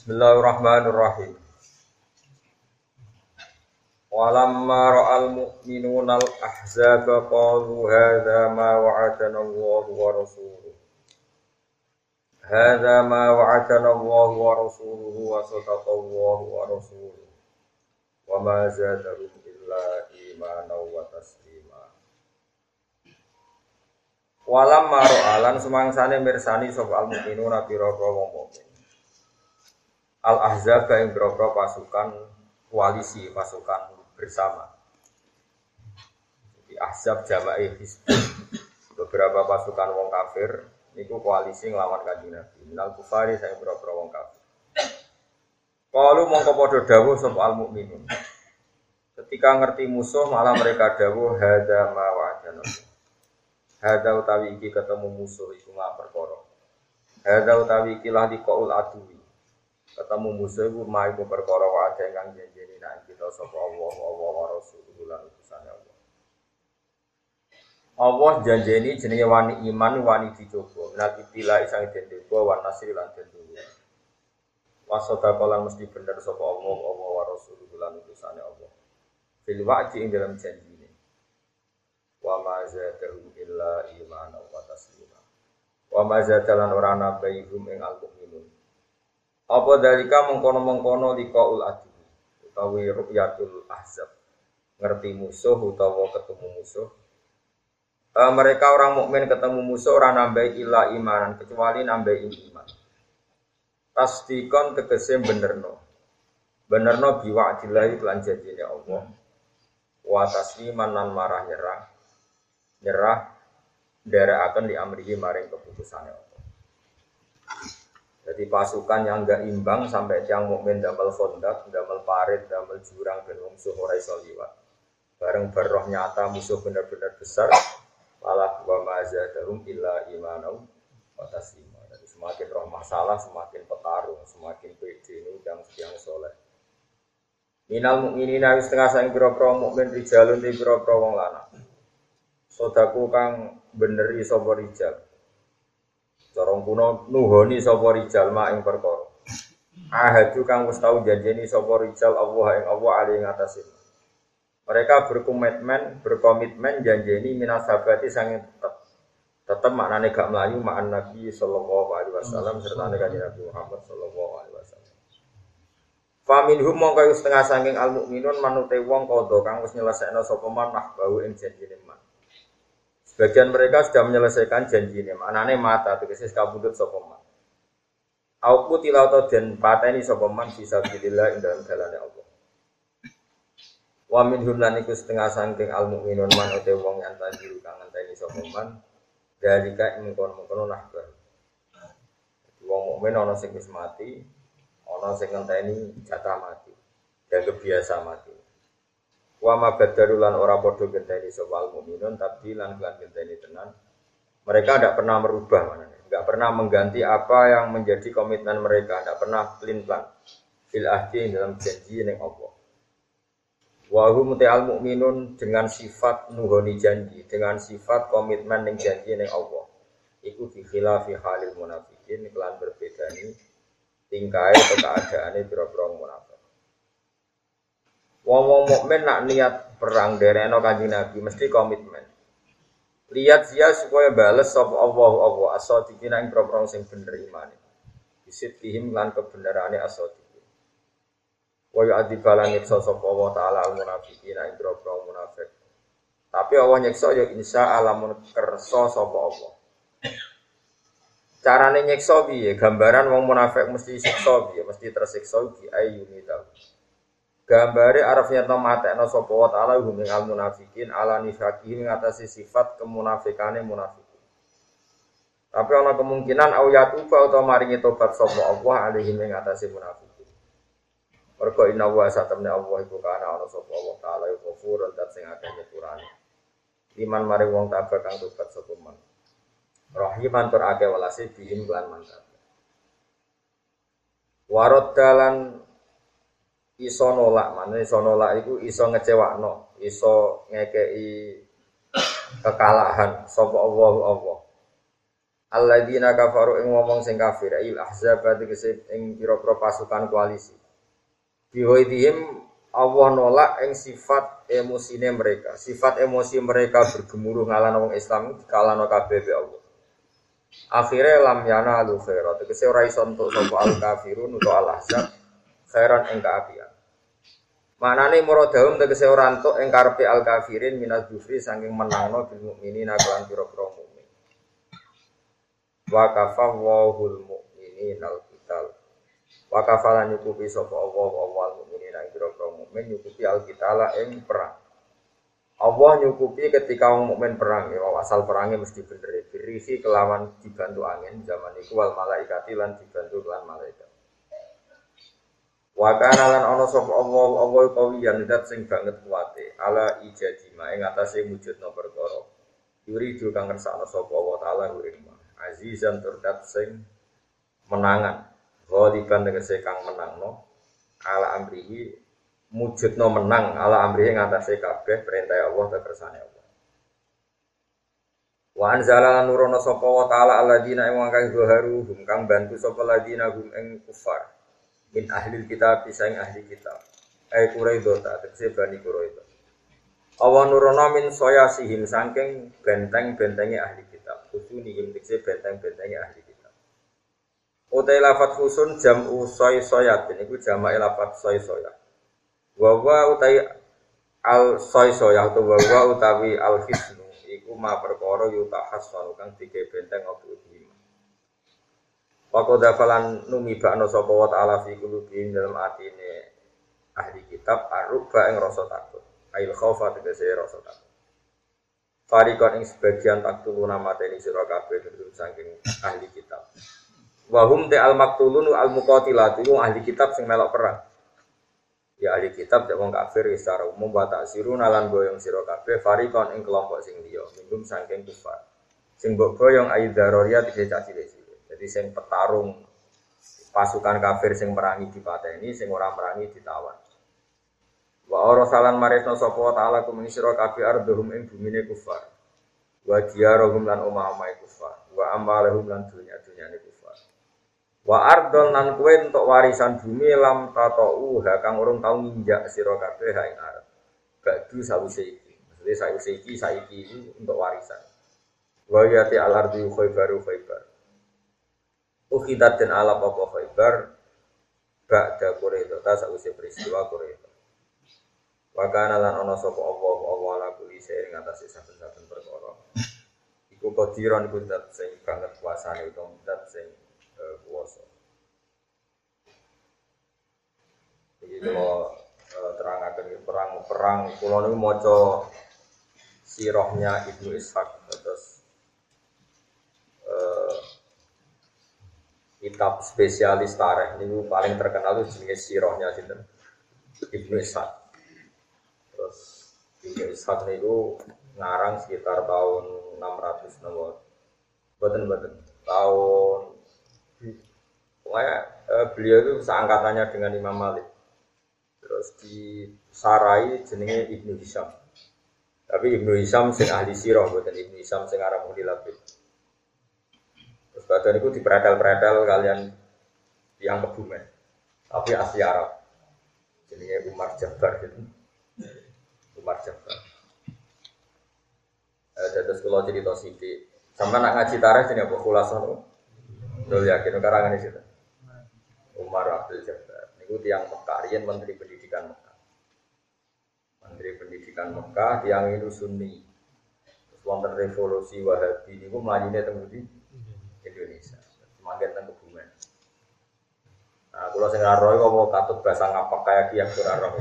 Bismillahirrahmanirrahim. Walamma ra'al mu'minuna al-ahzaba qalu hadza ma wa'adana Allah wa rasuluhu. Hadza ma wa'adana Allah wa rasuluhu wa sadaqa Allah wa rasuluhu. Wa ma zadahum illa imanan wa taslima. Walamma ra'alan semangsane mirsani sapa al-mu'minuna pira-pira wong mukmin. Al-Ahzab yang berapa pasukan koalisi, pasukan bersama. Di Ahzab jama'i Beberapa pasukan wong kafir niku koalisi nglawan Kanjeng Nabi. Minal kufari saya berapa wong kafir. Kalau mongko padha dawuh sapa al mukminun. Ketika ngerti musuh malah mereka dawuh hadza ma wa'adana. Hadza utawi iki ketemu musuh iku ma perkara. Hadza utawi iki lah diqaul adui ketemu musuh iku mai ku perkara wae kang janjeni nek kita sapa Allah Allah wa Rasulullah lan utusane Allah. Allah janjeni jenenge wani iman wani dicoba. Nanti bila isang den coba wan nasri lan den dunya. Wasota kolan mesti bener sapa Allah Allah wa Rasulullah lan utusane Allah. Fil wa'di ing dalam janji ini. Wa ma zadahu illa iman wa taslima. Wa ma zadalan ora nabaihum ing al-mu'minun apa dalika mengkono-mengkono liqaul adu utawi ru'yatul ahzab. Ngerti musuh utawa ketemu musuh. E, mereka orang mukmin ketemu musuh orang nambah ilah imanan kecuali nambah iman. Tasdikon tegese benerno. Benerno biwa'dillahi lan janjine Allah. Wa tasliman lan marah nyerah. Nyerah dari akan diamrihi maring keputusannya Allah. Jadi pasukan yang enggak imbang sampai tiang mukmin damel kondak, damel parit, damel jurang dan musuh ora iso liwat. Bareng berroh nyata musuh benar-benar besar, malah wa mazadahum illa imanau wa taslima. Jadi semakin roh masalah, semakin petarung, semakin pede dan yang soleh. Minal mukminina wis setengah sang pira-pira mukmin rijalun di pira-pira wong lanang. Sodaku kang beneri sapa rijal. Corong kuno nuhoni sapa rijal ma ing perkara. Ahadu kang wis tau janjeni sapa rijal Allah ing Allah ali ing atase. Mereka berkomitmen, berkomitmen janjeni minasabati sange tetep. Tetep maknane gak melayu ma'an Nabi sallallahu alaihi wasallam serta kanjeng Nabi Muhammad sallallahu alaihi wasallam. Faminhum mongko setengah saking al mukminun manute wong kodo kang wis nyelesekno sapa man bau ing janjine man. Sebagian mereka sudah menyelesaikan janji ini. Maknanya mata, tegese kabudut sopeman. Aku tilau atau dan pateni sopeman bisa bilillah dalam jalannya Allah. Wa min lan iku setengah sangking al mukminun man wong yang tanjiru kang ngenteni sopeman. Dalika ing kono-kono nahbar. Wong mukmin ana sing mati, ana sing ngenteni jatah mati. Dan kebiasa mati. Wa ma lan ora padha genteni sapa mukminun tapi lan lan genteni tenan. Mereka tidak pernah merubah mana Tidak pernah mengganti apa yang menjadi komitmen mereka, tidak pernah pelin plan fil ahdi dalam janji yang Allah. Wa hum al mukminun dengan sifat nuhoni janji, dengan sifat komitmen yang janji yang Allah. Iku fi khilafi halil munafikin kelan berbeda ini tingkai atau keadaannya biro-biro munafik. Wong-wong mukmin nak niat perang dereno kanjeng Nabi mesti komitmen. Lihat dia supaya bales sop Allah Allah asadiqina ing propro sing bener imane. Bisit kihim lan kebenerane asadiqin. Wa yu'adzibalan nyiksa sop Allah taala al munafiqin ing propro munafik. Tapi Allah nyiksa ya insya Allah kersa sapa Allah. Carane nyiksa piye? Gambaran wong munafik mesti siksa piye? Mesti tersiksa bi ayyuni. Gambare arafnya to matekno sapa wa taala hum al munafikin ala nifaqi ngatasi sifat kemunafikane munafikin. Tapi ana kemungkinan au yatuba utawa maringi tobat sapa Allah alaihi ing atase munafikin. Mergo inna wa satamna Allah iku kana ana sapa Allah taala iku ghafur dan sing akeh nyepurane. Iman mari wong tabah kang tobat sapa man. Rahiman tur akeh welase bihim lan mantap. Warot dalan iso nolak mana iso nolak itu iso ngecewakno iso ngekei kekalahan sapa Allah Allah Alladzina kafaru ing ngomong sing kafir il ahzab tegese ing pira-pira pasukan koalisi. Biwaidihim Allah nolak ing sifat emosine mereka. Sifat emosi mereka bergemuruh ngalana wong Islam dikalano kabeh be Allah. Akhirnya lam yana lu khairat. Tegese ora iso entuk sapa al kafirun utawa al ahzab khairan ing kaapian. Manane muradahum tegese ora entuk ing karepe al kafirin minaz jufri saking menangno bil mukminina kelan pira-pira mukmin. Wa kafawwahul mukminina al qital. Wa kafalan nyukupi sapa Allah wa mukminin ing pira-pira mukmin nyukupi alkitala ing perang. Allah nyukupi ketika wong mukmin perang ya asal perangnya mesti bener. Berisi kelawan dibantu angin zaman iku wal malaikati lan dibantu lan malaikat. Wa kana lan ana sapa Allah Allah kawiyan dat sing banget kuwate. Ala ijadima ing atase wujudna perkara. Yuridu kang ngersakno sapa Allah taala ing azizan turdat sing menangan. Ghaliban tegese kang menangno. Ala amrihi mujudno menang. Ala amrihi ngatasé kabeh perintah Allah dan kersane Allah. Wa anzala nurono sapa wa taala alladzina ing kang zuharu hum kang bantu sapa ladina hum ing kufar min ahli kitab bisa ing ahli kitab. Ai Quraido ta tegese bani Quraido. Allah nurono min soya sihim saking benteng-bentengi ahli kitab. Kudu nihim tegese benteng-bentengi ahli kitab. Utai lafat khusun jam usoi soyat ini ku jama lafat soy soyat. Wawa utai al soy soyat atau wawa utawi al hisnu iku ma perkara yuta hasanu kang tiga benteng opo lima. Wako dafalan numi bakno sapa wa ta'ala fi qulubihim dalam atine ahli kitab aruba ing rasa takut. Ail khaufa tegese rasa takut. Farikon ing sebagian taktuluna mateni sira kabeh saking ahli kitab. Wahum te al maktulun al muqatilat itu ahli kitab sing melok perang. Ya ahli kitab cek wong kafir secara umum wa taksiru nalan boyong sira farikon ing kelompok sing liya minum saking kufar. Sing mbok boyong daroria dise cilik Jadi sing petarung pasukan kafir sing merangi dipateni, sing ora merangi ditawan. Wa ora salan maresno sapa taala kuming sira kabeh ardhum ing bumine kufar. Wa diyarohum lan omah-omah kufar. Wa amalahum lan dunya-dunyane kufar. Wa ardon nan kue untuk warisan bumi lam tato uha kang urung tau nginjak sira kabeh ha ing arep. Badu sawise iki. Maksudnya sawise iki saiki iki untuk warisan. Wa yati al ardi khaybaru khaybar. Ukhidat dan alap apa khaybar ba'da Quraidah ta sawise peristiwa Quraidah. Wa kana lan ana sapa Allah Allah ala kulli shay'in ngatasi saben-saben perkara. Iku kodiron iku dat sing banget kuasane utawa dat sing kuasa. Jadi kalau uh, terangkan perang perang, kalau ini mau sirohnya Ibnu Ishaq terus kitab spesialis tarikh ini paling terkenal itu jenis sirohnya sih Ibnu Ishaq. Terus Ibnu Ishaq itu ngarang sekitar tahun 600 nomor. Baten tahun Pokoknya eh, beliau itu seangkatannya dengan Imam Malik. Terus di Sarai jenenge Ibnu Hisham. Tapi Ibnu Hisham sing ahli sirah, bukan Ibnu Hisham sing arah mudi badan itu diperadal-peradal kalian yang kebumen. Tapi asli Arab. Jenenge Umar Jabbar gitu. Umar Jabbar. Eh, terus kalau cerita sini, sama nak ngaji tarikh ini apa? Kulasan Betul yakin karangan itu. Umar Abdul Jabbar. Ini tiang Mekah, Menteri Pendidikan Mekah. Menteri Pendidikan Mekah, tiang itu Sunni. Wonten revolusi Wahabi ini melajunya temu di Indonesia. Semakin tengah kebumen. Nah, kalau saya roy kok mau katut bahasa ngapa kayak kiam surah roh.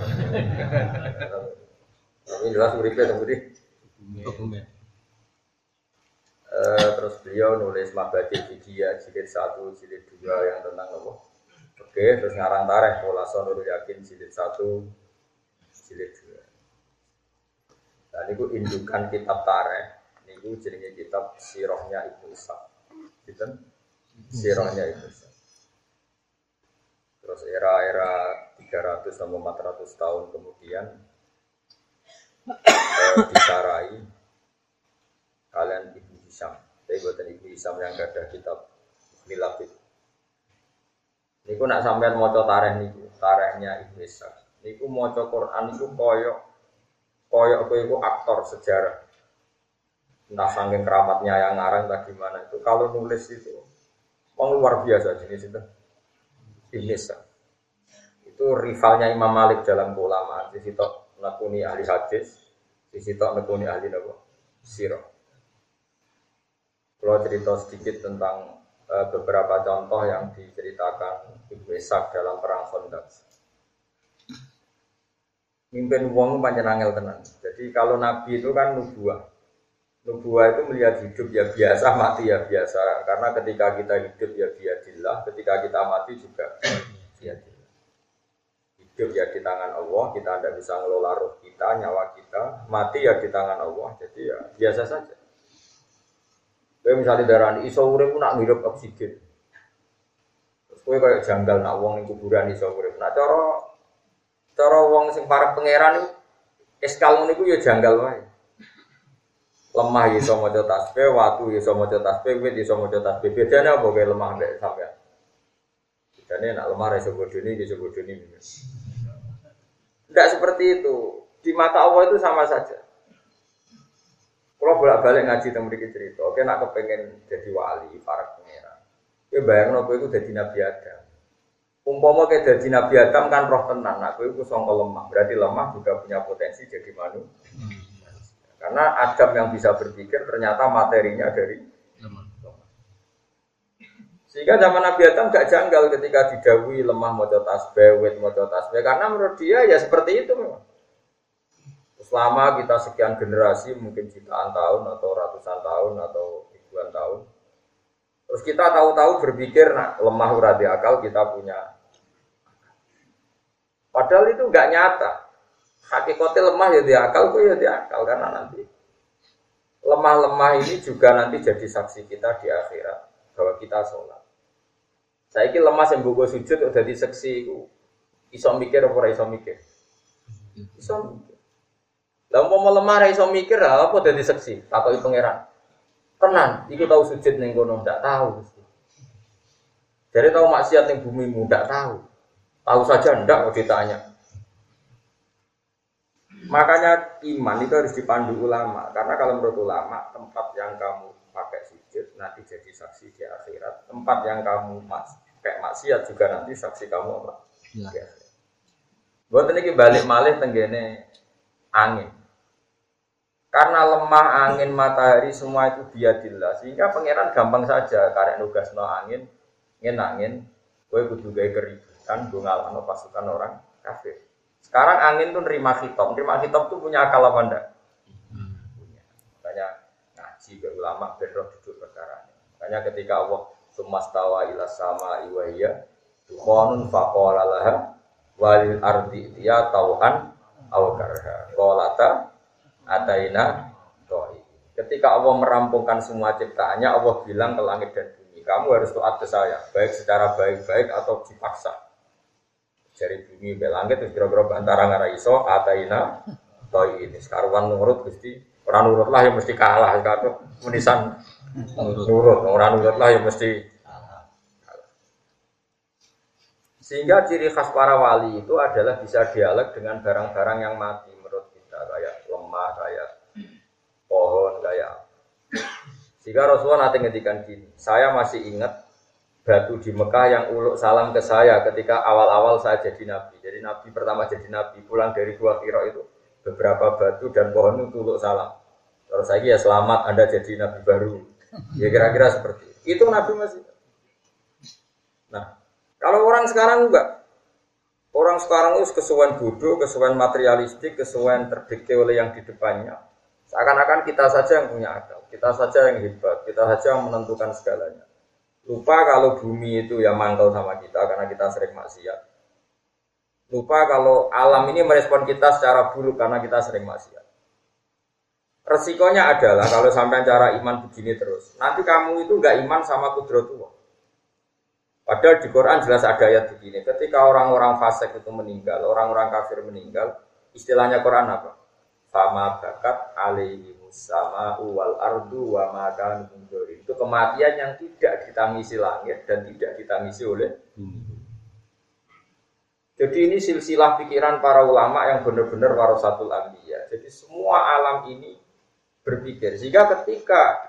Tapi jelas uripe temu di kebumen. Uh, terus beliau nulis mabadi Fidia jilid satu, jilid dua yang tentang apa? Oke, terus ngarang tareh pola sonur yakin jilid satu, jilid dua. Dan itu indukan kitab tareh. Ini jenenge kitab sirohnya Ibnu Ishaq. Gitu? Sirohnya Ibnu Ishaq. Terus era-era 300 sampai 400 tahun kemudian eh, disarai kalian Ibnu Hisham. Tapi buatan ibu Isam yang ada kitab Nilabit. Niku nak sampean maca tareh niku, tarehnya Ibnu Ishaq. Niku maca Quran niku koyok koyok iku aktor sejarah. Entah saking keramatnya yang ngarang tak gimana itu. Kalau nulis itu, oh, luar biasa jenis itu. Ibnu Ishaq. Itu rivalnya Imam Malik dalam ulama. Di situ nakuni ahli hadis, di situ nakuni ahli nabo sirah. Kalau cerita sedikit tentang uh, beberapa contoh yang diceritakan Ibu Ishak dalam perang Khandaq. Mimpin wong panjang angel tenan. Jadi kalau Nabi itu kan nubuah. Nubuah itu melihat hidup ya biasa, mati ya biasa. Karena ketika kita hidup ya biadillah, ketika kita mati juga biadillah. Hidup ya di tangan Allah, kita tidak bisa ngelola roh kita, nyawa kita. Mati ya di tangan Allah, jadi ya biasa saja. Kayak misalnya darah iso urip nak ngirup oksigen. Terus kowe kayak janggal nak wong kuburan iso urip. Nah cara cara wong sing para pangeran itu eskal ngono iku ya janggal wae. Lemah ya iso maca tasbih, watu ya iso maca tasbih, wit ya iso maca tasbih. Bedane apa kayak lemah mbek sampean? Bedane nak lemah iso bodoni, iso bodoni. Tidak seperti itu. Di mata Allah itu sama saja. Kalau bolak balik ngaji tentang mereka cerita, oke nak kepengen jadi wali, para pangeran. Ya bayang nopo itu jadi nabi Adam. Umpama kayak jadi nabi Adam kan roh tenang, aku itu songkol lemah. Berarti lemah juga punya potensi jadi manusia. Karena Adam yang bisa berpikir ternyata materinya dari lemah. Sehingga zaman Nabi Adam gak janggal ketika didawi lemah mau tasbih, wet mau tasbih. Karena menurut dia ya seperti itu memang. Selama kita sekian generasi, mungkin jutaan tahun atau ratusan tahun atau ribuan tahun, terus kita tahu-tahu berpikir, nah, lemah uradi akal kita punya. Padahal itu nggak nyata. Hakikatnya lemah ya di akal, kok ya di akal karena nanti lemah-lemah ini juga nanti jadi saksi kita di akhirat bahwa kita sholat. Saya kira lemah yang buku sujud udah di saksi iso mikir apa iso mikir? Iso mikir. Lah mau lemah iso mikir apa dadi seksi, takoki pangeran. Tenan, iku tahu sujud ning kono ndak tahu. Jadi tahu maksiat ning bumi mu ndak tahu. Tahu saja ndak kok ditanya. Makanya iman itu harus dipandu ulama karena kalau menurut ulama tempat yang kamu pakai sujud nanti jadi saksi di akhirat. Tempat yang kamu pakai maksiat juga nanti saksi kamu apa? Ya. Buat ini balik malih tenggene angin. Karena lemah angin matahari semua itu biadillah sehingga pangeran gampang saja karek nugas no angin, angin angin, gue kudu gaya keributan, gue ngalano pasukan orang kafir. Sekarang angin tuh nerima hitam, nerima hitam tuh punya akal apa enggak? Punya. Makanya ngaji ke ulama bedroh duduk perkara Makanya ketika Allah sumastawa ila sama iwaya dukhonun faqala laha walil ardi dia tauhan awkarha kolata Ataina to'i. Ketika Allah merampungkan semua ciptaannya, Allah bilang ke langit dan bumi, kamu harus taat ke saya, baik secara baik-baik atau dipaksa. Dari bumi ke langit, terus kira-kira antara ngara iso, ataina to'i ini. Sekarang nurut, gusti orang nurut lah yang mesti kalah. Kata menisan nurut, orang nurut lah yang mesti Sehingga ciri khas para wali itu adalah bisa dialog dengan barang-barang yang mati kayak lemah, kayak pohon, kayak jika Rasulullah nanti ngedikan gini, saya masih ingat batu di Mekah yang uluk salam ke saya ketika awal-awal saya jadi nabi. Jadi nabi pertama jadi nabi pulang dari gua Kiro itu beberapa batu dan pohon itu uluk salam. Terus saya ya selamat Anda jadi nabi baru. Ya kira-kira seperti itu. Itu nabi masih. Nah, kalau orang sekarang enggak, Orang sekarang itu kesuwen bodoh, kesuwen materialistik, kesuwen terdikte oleh yang di depannya. Seakan-akan kita saja yang punya akal, kita saja yang hebat, kita saja yang menentukan segalanya. Lupa kalau bumi itu yang mangkal sama kita karena kita sering maksiat. Lupa kalau alam ini merespon kita secara buruk karena kita sering maksiat. Resikonya adalah kalau sampai cara iman begini terus, nanti kamu itu nggak iman sama kudrotullah. Padahal di Quran jelas ada ayat begini, ketika orang-orang fasik itu meninggal, orang-orang kafir meninggal, istilahnya Quran apa? Fama bakat alaihi sama wal ardu wa makan Itu kematian yang tidak ditangisi langit dan tidak ditangisi oleh Jadi ini silsilah pikiran para ulama yang benar-benar warasatul ambiya. Jadi semua alam ini berpikir. Sehingga ketika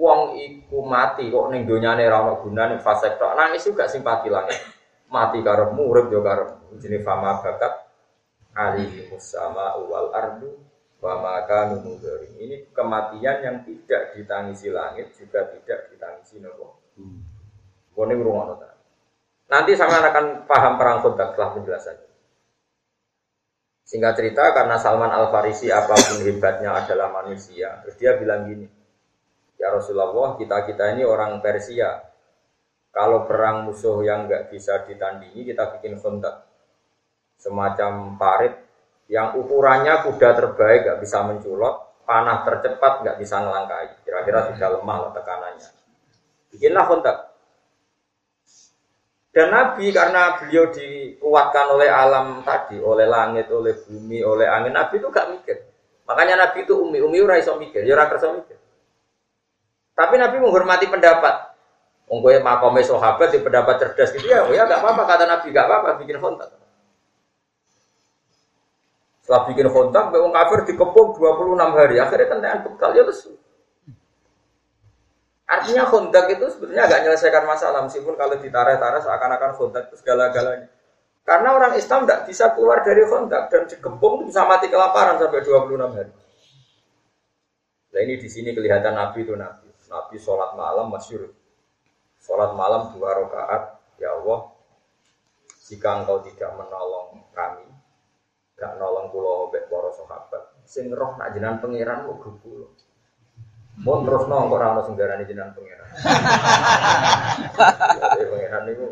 wong iku mati kok ning donyane ra ono gunane fase tok, nangis juga simpati langit. Mati karo urip yo karo jenenge fama bakat alihi musama wal ardu wa maka Ini kematian yang tidak ditangisi langit juga tidak ditangisi nopo. Hmm. Kone ngrungokno ta. Nanti sama akan paham perang Khandaq setelah penjelasannya. Singkat cerita karena Salman Al Farisi apa pun hebatnya adalah manusia, terus dia bilang gini, ya Rasulullah kita kita ini orang Persia, kalau perang musuh yang nggak bisa ditandingi kita bikin kontak semacam parit yang ukurannya kuda terbaik nggak bisa menculot, panah tercepat nggak bisa ngelangkai. Kira-kira sudah lemah lah tekanannya. Bikinlah kontak. Dan Nabi karena beliau dikuatkan oleh alam tadi, oleh langit, oleh bumi, oleh angin, Nabi itu gak mikir. Makanya Nabi itu umi, umi ora iso mikir, ya ora mikir. Tapi Nabi menghormati pendapat. Wong kowe makome sahabat di pendapat cerdas gitu ya, ya gak apa-apa kata Nabi, gak apa-apa bikin kontak. Setelah bikin kontak, wong kafir dikepung 26 hari. Akhirnya kentean bekal ya lesu. Artinya kontak itu sebenarnya agak menyelesaikan masalah meskipun kalau ditarik-tarik seakan-akan kontak itu segala-galanya. Karena orang Islam tidak bisa keluar dari kontak dan dikepung bisa mati kelaparan sampai 26 hari. Nah ini di sini kelihatan Nabi itu Nabi. Nabi sholat malam masyur. Sholat malam dua rakaat. Ya Allah, jika engkau tidak menolong kami, gak nolong pulau mbek para sahabat sing roh nak jenengan pangeran kok grup Mau terus nong kok rano senggarani jenengan pangeran. Jadi pangeran itu.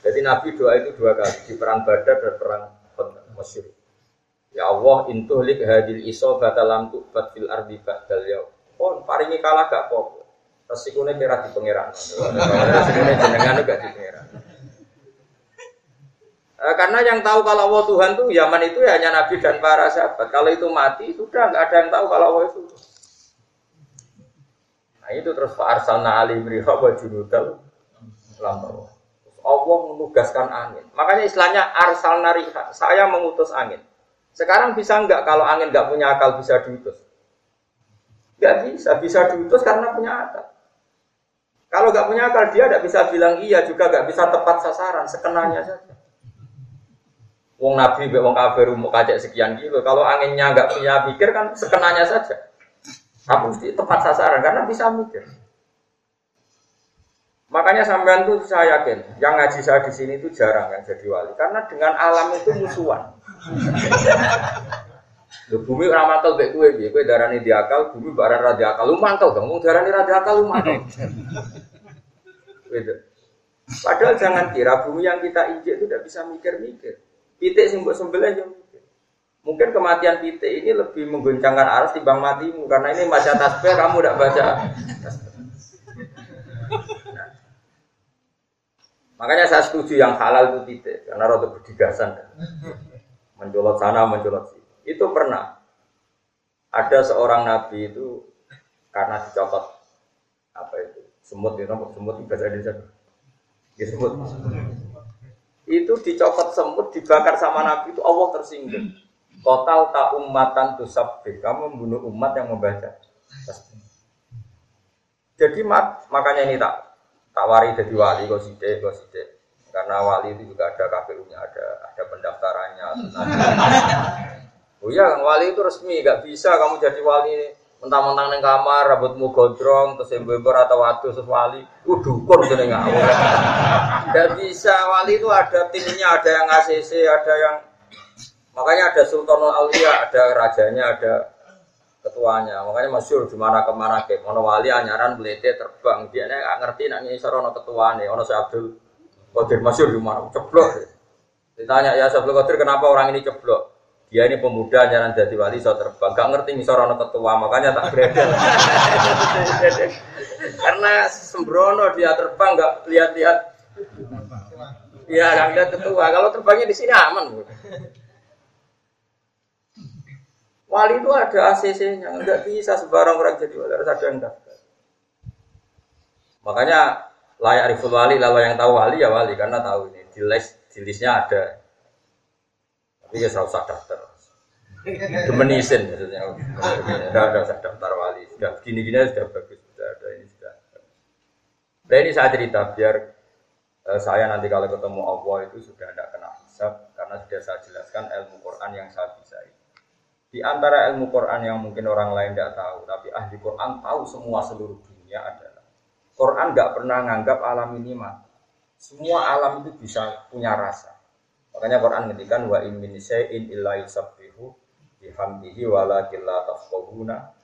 Jadi Nabi doa itu dua kali di perang Badar dan perang Mesir. Ya Allah, intuhlik hadil iso batalam tubat fil ardi badal ya. Oh, paringi kalah gak apa. Resikune kira di pangeran. Resikune jenengan gak di pangeran. Eh, karena yang tahu kalau Allah Tuhan tuh Yaman itu ya hanya Nabi dan para sahabat. Kalau itu mati sudah nggak ada yang tahu kalau Allah itu. Nah itu terus Pak Arsalna Ali Mriha wa junudal Allah menugaskan angin. Makanya istilahnya Arsalna Riha, saya mengutus angin. Sekarang bisa nggak kalau angin nggak punya akal bisa diutus? Nggak bisa, bisa diutus karena punya akal. Kalau nggak punya akal dia nggak bisa bilang iya juga nggak bisa tepat sasaran, sekenanya saja. Wong Nabi be wong kafir mau kacek sekian kilo. Kalau anginnya nggak punya pikir kan sekenanya saja. Tapi mesti tepat sasaran karena bisa mikir. Makanya sampean tuh saya yakin, yang ngaji saya di sini itu jarang yang jadi wali, karena dengan alam itu musuhan. Lho bumi ora mantel mek kowe piye? Kowe darani diakal, bumi barang ra diakal. Lu mantel dong, darani ra diakal lu mantel. Padahal jangan kira bumi yang kita injek itu tidak bisa mikir-mikir. Pitik sing mbok sembelih yo. Mungkin kematian pitik ini lebih mengguncangkan arus timbang matimu karena ini baca tasbih kamu tidak baca. Nah. Makanya saya setuju yang halal itu pitik karena rada berdigasan. Mencolot sana, mencolot sini. Itu pernah ada seorang nabi itu karena dicopot apa itu semut itu semut itu bahasa Indonesia ya semut itu dicopot semut, dibakar sama Nabi itu Allah tersinggung. Total tak umatan tu sabbi. Kamu membunuh umat yang membaca. Jadi mat, makanya ini tak tak wari jadi wali kok side kok side. Karena wali itu juga ada KPU-nya, ada ada pendaftarannya. Oh iya, wali itu resmi, gak bisa kamu jadi wali mentang-mentang neng kamar rambutmu gondrong terus ember atau waktu terus wali. Uh jadi ngawur. Tidak bisa wali itu ada timnya ada yang ACC ada yang makanya ada Sultanul Aulia ada rajanya ada ketuanya. Makanya masyur di mana ke mana ke mana wali anyaran belete terbang. Dia nggak ngerti nak ngisor ono ketuane ono si Abdul Qadir. Masyur di mana ceblok. Ditanya ya Abdul Qadir kenapa orang ini ceblok dia ini pemuda jangan jadi wali so terbang gak ngerti nih seorang ketua makanya tak gredel karena sembrono dia terbang gak lihat-lihat Iya, gak lihat ketua. Kalau terbangnya di sini aman. Wali itu ada ACC-nya, nggak bisa sebarang orang jadi wali harus ada yang daftar. Makanya layak riful wali, lalu yang tahu wali ya wali karena tahu ini di list di listnya ada. Tapi ya usah daftar. Demenisin maksudnya. Sudah ada usah daftar wali. Sudah gini-gini sudah bagus, sudah ada ini sudah. Nah ini saya cerita biar eh, saya nanti kalau ketemu Allah itu sudah tidak kena hisab karena sudah saya jelaskan ilmu Quran yang saya bisa itu. Di antara ilmu Quran yang mungkin orang lain tidak tahu, tapi ahli Quran tahu semua seluruh dunia adalah Quran nggak pernah nganggap alam ini mati. Semua alam itu bisa punya rasa. Makanya Quran ngendikan wa in min syai'in illa yusabbihu bihamdihi walakin la tafqahuna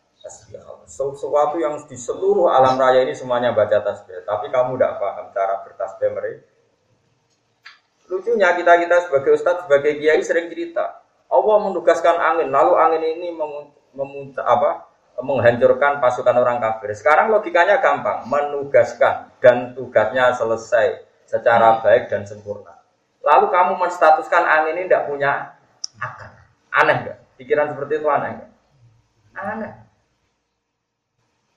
Sesuatu yang di seluruh alam raya ini semuanya baca tasbih, tapi kamu tidak paham cara bertasbih mereka. Lucunya kita kita sebagai ustadz, sebagai kiai sering cerita, Allah menugaskan angin, lalu angin ini memuntah apa? menghancurkan pasukan orang kafir. Sekarang logikanya gampang, menugaskan dan tugasnya selesai secara baik dan sempurna. Lalu kamu menstatuskan angin ini tidak punya akal. Aneh enggak? Pikiran seperti itu aneh enggak? Aneh.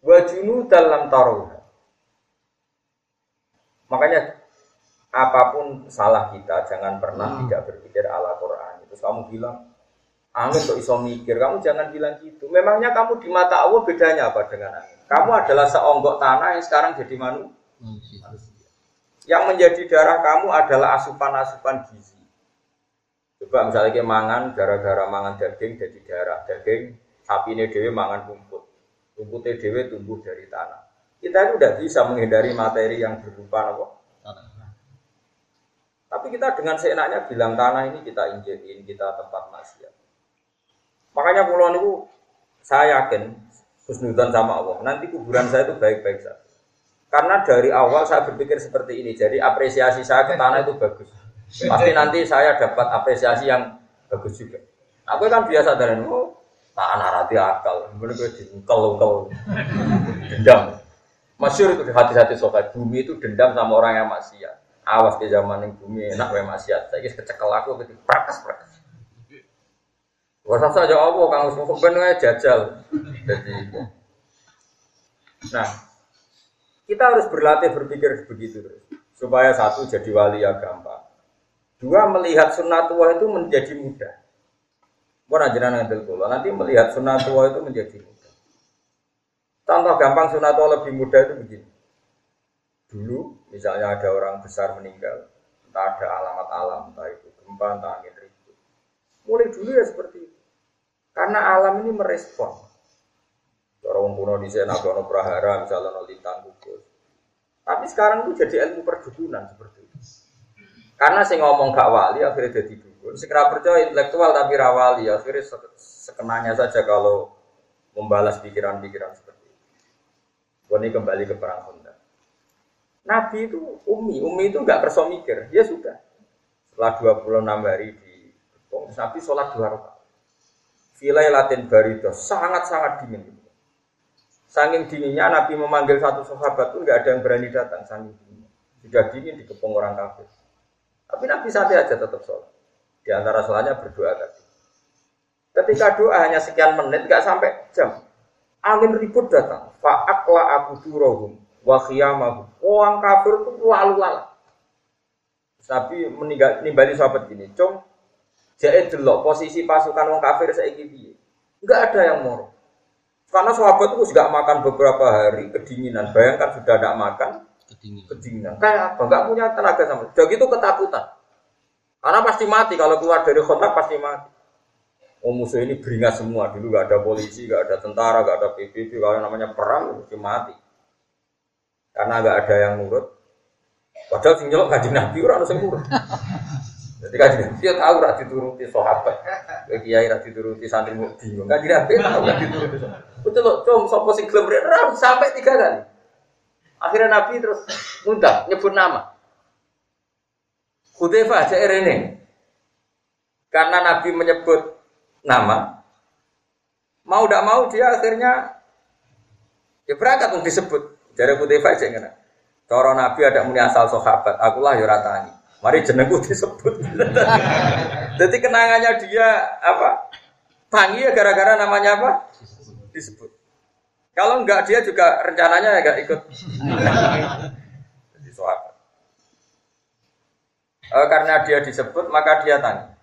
Wajunu dalam taruh. Makanya apa pun salah kita jangan pernah hmm. tidak berpikir ala Quran. Terus kamu bilang, angin kok iso mikir, kamu jangan bilang gitu. Memangnya kamu di mata Allah bedanya apa dengan angin? Kamu adalah seonggok tanah yang sekarang jadi manusia. Yang menjadi darah kamu adalah asupan-asupan gizi. Coba misalnya kayak mangan, gara-gara mangan daging jadi darah. Daging, sapi ini dewi mangan rumput. Rumputnya dewi tumbuh dari tanah. Kita itu udah bisa menghindari materi yang berupa apa? Tapi kita dengan seenaknya bilang tanah ini kita injekin, kita tempat maksiat. Makanya pulau itu saya yakin husnudan sama Allah. Nanti kuburan saya itu baik-baik saja. Karena dari awal saya berpikir seperti ini. Jadi apresiasi saya ke tanah itu bagus. Pasti nanti saya dapat apresiasi yang bagus juga. Aku kan biasa dari oh, tanah rati akal. Kemudian gue dengkel dendam. Masyur itu di hati-hati sobat. Bumi itu dendam sama orang yang maksiat. Awas ke zaman yang bumi enak wae maksiat. Saya kecekel aku gitu prakas prakas. Wasa saja apa kang wis ben jajal. Jadi Nah, kita harus berlatih berpikir begitu terus. Supaya satu jadi wali ya gampang. Dua melihat sunnatullah itu menjadi mudah. Bukan ajaran ngantil kula. Nanti melihat sunnatullah itu menjadi mudah. Contoh gampang sunnatullah lebih mudah itu begini. Dulu misalnya ada orang besar meninggal, entah ada alamat alam, entah itu gempa, entah angin ribut. Mulai dulu ya seperti itu. Karena alam ini merespon. Orang kuno di sana ada prahara, misalnya no lintang gugus. Tapi sekarang itu jadi ilmu perdukunan seperti itu. Karena saya ngomong gak wali, akhirnya jadi dukun. Segera percaya intelektual tapi rawali, akhirnya sekenanya saja kalau membalas pikiran-pikiran seperti itu. Ini kembali ke perang Honda. Nabi itu umi, umi itu nggak perso mikir, ya sudah. Setelah 26 hari di Nabi sholat dua rakaat. Filai latin barido sangat-sangat dingin. Saking dinginnya Nabi memanggil satu sahabat pun nggak ada yang berani datang. Saking dinginnya. Sudah dingin dikepung orang kafir. Tapi Nabi santai aja tetap sholat. Di antara sholatnya berdoa tadi. Ketika doa hanya sekian menit, nggak sampai jam. Angin ribut datang. Fa'akla aku durohum wa Orang kafir itu lalu lalang. Tapi meninggal nimbali sahabat gini, cung jadi delok posisi pasukan orang kafir saya piye. Enggak ada yang mau. Karena sahabat itu juga makan beberapa hari kedinginan. Bayangkan sudah tidak makan kedinginan. kedinginan. Kayak apa? Enggak punya tenaga sama. Udah gitu ketakutan. Karena pasti mati kalau keluar dari kontak pasti mati. Oh musuh ini beringat semua dulu gak ada polisi, gak ada tentara, gak ada PBB, kalau namanya perang mesti mati. Karena nggak ada yang nurut. Padahal sing nyelok kaji Nabi ora ono sing nurut. Jadi kaji Nabi dia tahu ora dituruti sahabat. Kiai ora dituruti santri mau bingung. Kaji Nabi tahu ora dituruti. Betul loh, com sapa sing gelem sampai tiga kali. Akhirnya Nabi terus ngundang nyebut nama. Hudzaifah CR ini. Karena Nabi menyebut nama, mau tidak mau dia akhirnya ya berangkat untuk disebut. Jadi putih aja ngene. Cara Nabi ada muni asal sahabat, akulah ya ratani. Mari jenengku disebut. Jadi kenangannya dia apa? Tangi ya gara-gara namanya apa? Disebut. Kalau enggak dia juga rencananya enggak ikut. Jadi sahabat. E, karena dia disebut maka dia tanya.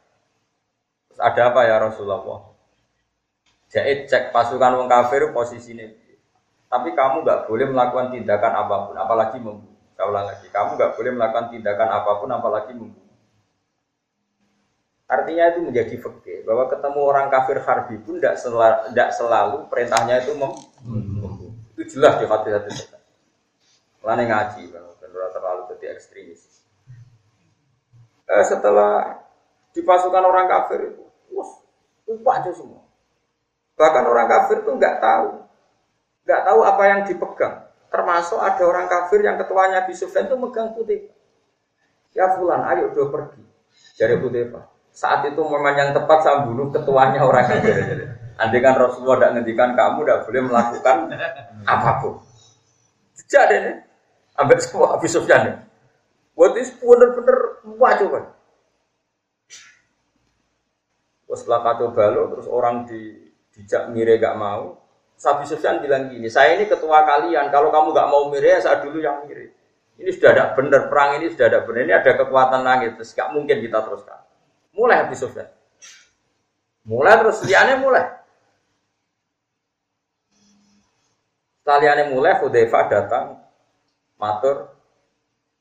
Ada apa ya Rasulullah? Jadi cek pasukan wong kafir posisinya. Tapi kamu nggak boleh melakukan tindakan apa pun, apalagi membunuh. Saya ulang lagi, kamu nggak boleh melakukan tindakan apa pun, apalagi membunuh. Artinya itu menjadi fakir bahwa ketemu orang kafir harbi pun tidak selalu, selalu perintahnya itu membunuh. Itu jelas di hati-hati kita. Lain ngaji, benar terlalu jadi ekstremis. Eh, setelah dipasukan orang kafir itu, wah, upah semua. Bahkan orang kafir itu nggak tahu, nggak tahu apa yang dipegang. Termasuk ada orang kafir yang ketuanya Abi Sufyan itu megang putih. Ya Fulan, ayo udah pergi. Jadi putih Saat itu memang yang tepat saya bunuh ketuanya orang kafir. Andai kan Rasulullah tidak ngendikan kamu tidak boleh melakukan apa pun. Jadi nih, ambil semua Abi Sufyan. Buat itu bener-bener wajib kan. Setelah kacau balo, terus orang di dijak mire gak mau. Sabi Sufyan bilang gini, saya ini ketua kalian, kalau kamu gak mau mire, ya saya dulu yang mire. Ini sudah ada benar, perang ini sudah ada benar, ini ada kekuatan langit, terus gak mungkin kita teruskan. Mulai Habis Sufyan. Mulai terus, liane mulai. Setelah mulai, Hudayfa datang, matur.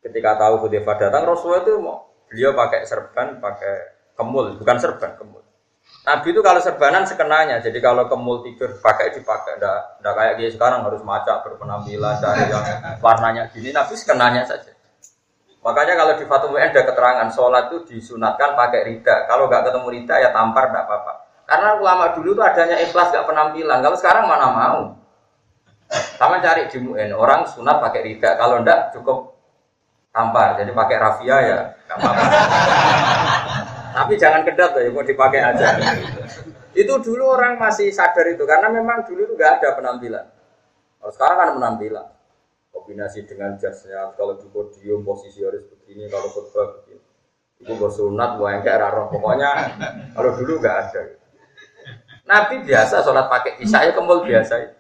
Ketika tahu Hudayfa datang, Rasulullah itu mau, beliau pakai serban, pakai kemul, bukan serban, kemul. Nabi itu kalau serbanan sekenanya, jadi kalau kemul tidur pakai dipakai, ndak ndak kayak dia sekarang harus maca berpenampilan cari yang warnanya gini, Nabi sekenanya saja. Makanya kalau di Fatum ada keterangan sholat itu disunatkan pakai rida. Kalau nggak ketemu rida ya tampar nggak apa-apa. Karena ulama dulu tuh adanya ikhlas nggak penampilan. Kalau sekarang mana mau? Sama cari di MUN orang sunat pakai rida. Kalau ndak cukup tampar. Jadi pakai rafia ya nggak apa-apa. Tapi jangan kedat ya, mau dipakai aja. itu dulu orang masih sadar itu karena memang dulu itu nggak ada penampilan. Kalau sekarang kan penampilan. Kombinasi dengan jasnya, kalau di podium posisi harus begini, kalau khutbah begini. Itu bersunat, yang kayak roh. Pokoknya kalau dulu nggak ada. Nabi biasa sholat pakai isya ya kemul biasa.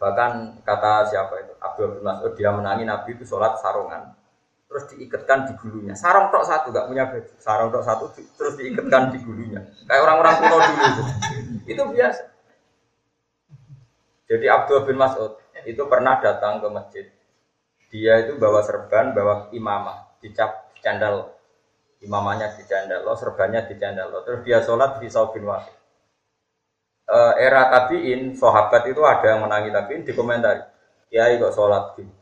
Bahkan kata siapa itu Abdul Mas'ud dia menangi Nabi itu sholat sarungan terus diikatkan di gulunya. Sarung tok satu, gak punya baju. Sarung tok satu terus diikatkan di gulunya. Kayak orang-orang kuno dulu itu. Itu biasa. Jadi Abdul bin Mas'ud itu pernah datang ke masjid. Dia itu bawa serban, bawa imamah, dicap candal. Imamahnya di candal, lo serbannya di candal. Lo. Terus dia sholat di saubin wahid. E, era tabiin, sahabat itu ada yang menangi tabiin di komentar. Kiai kok sholat gitu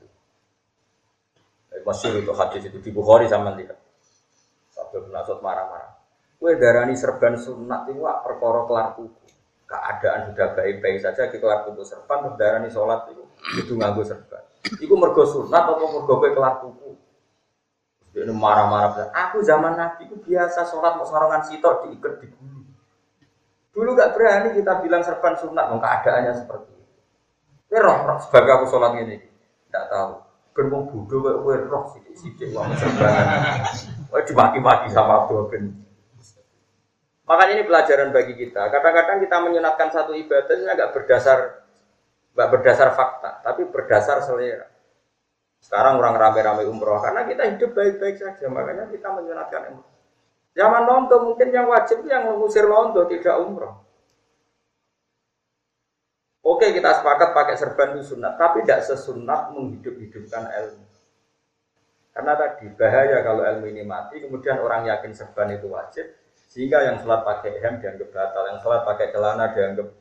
Masyur itu hadis itu di Bukhari sama lihat. Sabda bin Asad marah-marah. Kue darani serban sunat itu wak perkara kelar tuku. Keadaan sudah baik-baik saja kita kelar tuku serban terus darani sholat itu itu nganggo serban. Iku mergo sunat atau mergo kue kelar tuku. Dia marah-marah Aku zaman Nabi itu biasa sholat mau sarongan sitok diikat di gulu. Dulu gak berani kita bilang serban sunat, mau keadaannya seperti itu. Kue roh, roh sebagai aku sholat ini, tidak tahu. Ben bodho kok kowe roh sithik-sithik wong sembarangan. Kowe dimaki-maki sama Abdul bin. Makanya ini pelajaran bagi kita. Kadang-kadang kita menyunatkan satu ibadah ini agak berdasar nggak berdasar fakta, tapi berdasar selera. Sekarang orang rame-rame umroh karena kita hidup baik-baik saja, makanya kita menyunatkan umroh. Zaman londo mungkin yang wajib yang mengusir londo tidak umroh. Oke kita sepakat pakai serban itu sunat, tapi tidak sesunat menghidup-hidupkan ilmu. Karena tadi bahaya kalau ilmu ini mati, kemudian orang yakin serban itu wajib, sehingga yang sholat pakai hem dianggap batal, yang sholat pakai celana dianggap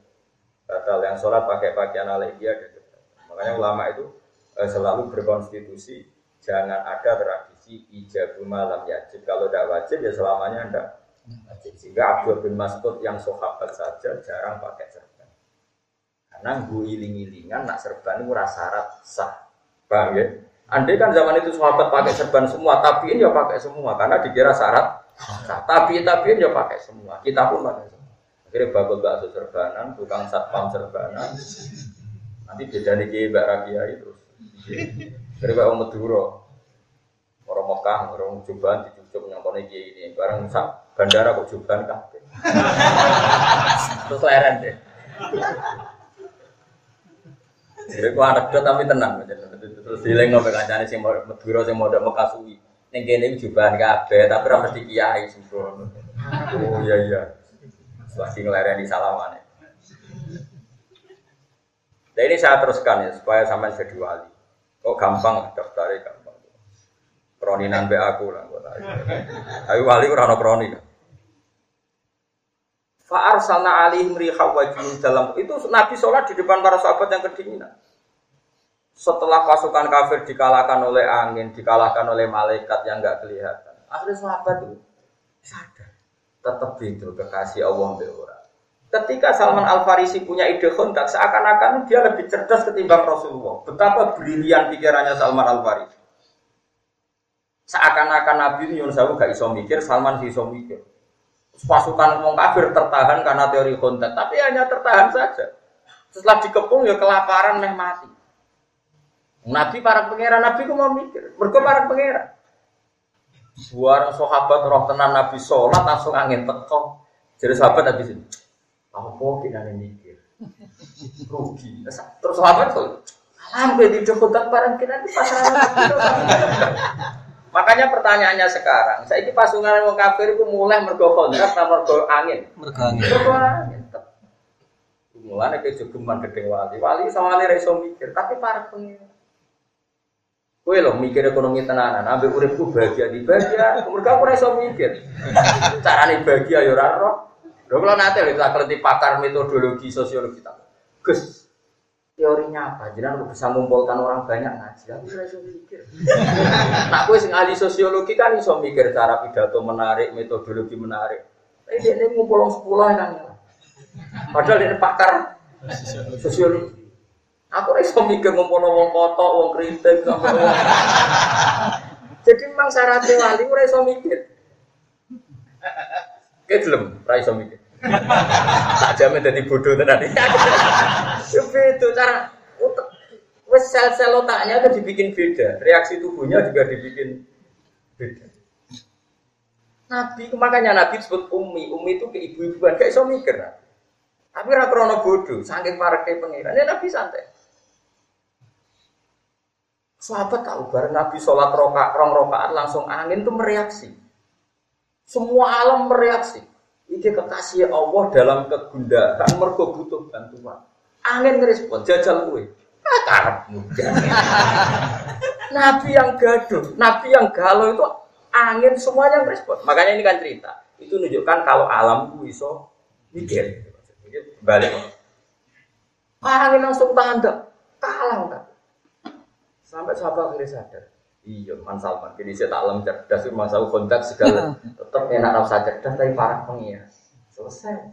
batal, yang sholat pakai pakaian alegia dianggap batal. Makanya ulama itu eh, selalu berkonstitusi jangan ada tradisi ijabul malam wajib. Kalau tidak wajib ya selamanya tidak wajib. Sehingga Abdul bin Mas'ud yang sahabat saja jarang pakai serban. Karena gue iling-ilingan nak serban itu syarat sah. Paham ya? Andai kan zaman itu sahabat pakai serban semua, tabiin ya pakai semua karena dikira syarat sah. Tapi tabiin ya pakai semua. Kita pun pakai semua. Akhirnya bakul bakso serbanan, tukang satpam serbanan. Nanti beda nih Mbak Rabia itu. Akhirnya Mbak Madura, orang Mekah, orang cobaan di coba nyongkone kiai ini. Barang bandara kok jubahan kabeh. Terus leren deh. Jadi ku anekdot tapi tenang Terus dileng ngopo kancane sing Madura sing modok Mekasuwi. Ning kene iki jubahan kabeh tapi ora mesti kiai sembrono. Oh iya iya. Lagi ngelereni salamane. Nah ini saya teruskan ya supaya sampai jadi wali. Kok gampang daftarnya gampang. Kroninan be aku lah Ayo wali ono kroni. Fa'ar sana alihim riha wajib dalam itu Nabi sholat di depan para sahabat yang kedinginan. Setelah pasukan kafir dikalahkan oleh angin, dikalahkan oleh malaikat yang nggak kelihatan. Akhirnya sahabat itu sadar, tetap itu kekasih Allah orang. Ketika Salman Al Farisi punya ide kontak, seakan-akan dia lebih cerdas ketimbang Rasulullah. Betapa brilian pikirannya Salman Al Farisi. Seakan-akan Nabi Yunus gak iso mikir, Salman iso mikir pasukan wong kafir tertahan karena teori kontak, tapi hanya tertahan saja. Setelah dikepung ya kelaparan meh mati. Nabi para pangeran Nabi ku mau mikir, mergo para pangeran. Suara sahabat roh tenan Nabi sholat langsung angin teko. Jadi sahabat Nabi sini, apa kita mikir? Rugi. Terus sahabat tuh, alam di kontak barang kita di pasaran. Makanya pertanyaannya sekarang, saya ini pasungan orang kafir itu mulai mergo kontrak atau mergo angin? Mergo angin. Mergo angin. Mulai ke jogeman gede wali, wali sama wali reso mikir, tapi para pengen. Kue loh mikir ekonomi tenanan, ambil uripku bahagia di bahagia, mereka aku reso mikir. Carane bahagia ya ora roh. Lho kalau nanti kita kelenti pakar metodologi sosiologi tak. Gus, teorinya apa? Jadi aku bisa mengumpulkan orang banyak ngaji. Aku bisa mikir. nah, aku sing ahli sosiologi kan iso mikir cara pidato menarik, metodologi menarik. Tapi dia ini ngumpul sepuluh kan. Padahal ini pakar sosiologi. Aku iso mikir ngumpul wong kotok, wong kritik, Jadi memang syaratnya wali, aku iso mikir. Kayak belum, iso mikir tak jamin jadi bodoh tenan. itu cara sel-sel otaknya itu dibikin beda, reaksi tubuhnya juga dibikin beda. Nabi makanya Nabi disebut umi, umi itu ke ibu-ibuan kayak iso mikir. Tapi ora krono bodoh, saking pareke pengiran. Ya Nabi santai. Sahabat tahu bareng Nabi sholat rokaat, rong rokaat langsung angin tuh mereaksi. Semua alam mereaksi. Iki kekasih Allah dalam kegundahan mergo butuh bantuan. Angin ngerespon jajal kue. Karep muda. Nabi yang gaduh, Nabi yang galau itu angin semuanya merespon. Makanya ini kan cerita. Itu menunjukkan kalau alam itu iso mikir. Balik. Angin langsung tanda kalah enggak. Sampai sahabat akhirnya sadar. Iya, Man Salman. Jadi saya tak lem cerdas, masa kontak segala. Tetap enak rasa cerdas dari para pengias. Selesai.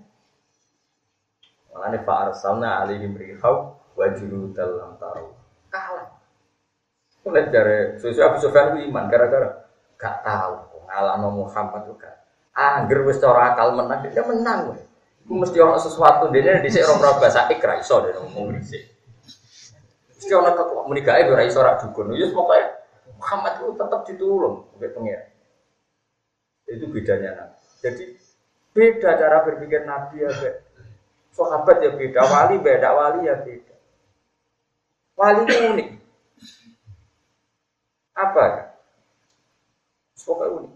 Makanya Pak Arsalna alihim rihau wajuru dalam taruh. Kalah. Mulai dari sesuai Abu Sufyan iman gara-gara gak tahu ngalam Muhammad juga. Angger wis cara akal menang dia menang. Iku mesti orang sesuatu dene dhisik orang bahasa ikra iso dene ngomong dhisik. Mesti orang ketua menikah itu iso ora dukun. Ya pokoknya Muhammad itu tetap ditulung oleh pengiran. Itu bedanya Nabi. Jadi beda cara berpikir Nabi ya beda. Sahabat ya beda, wali beda, wali ya beda. Wali itu unik. Apa ya? Pokoknya unik.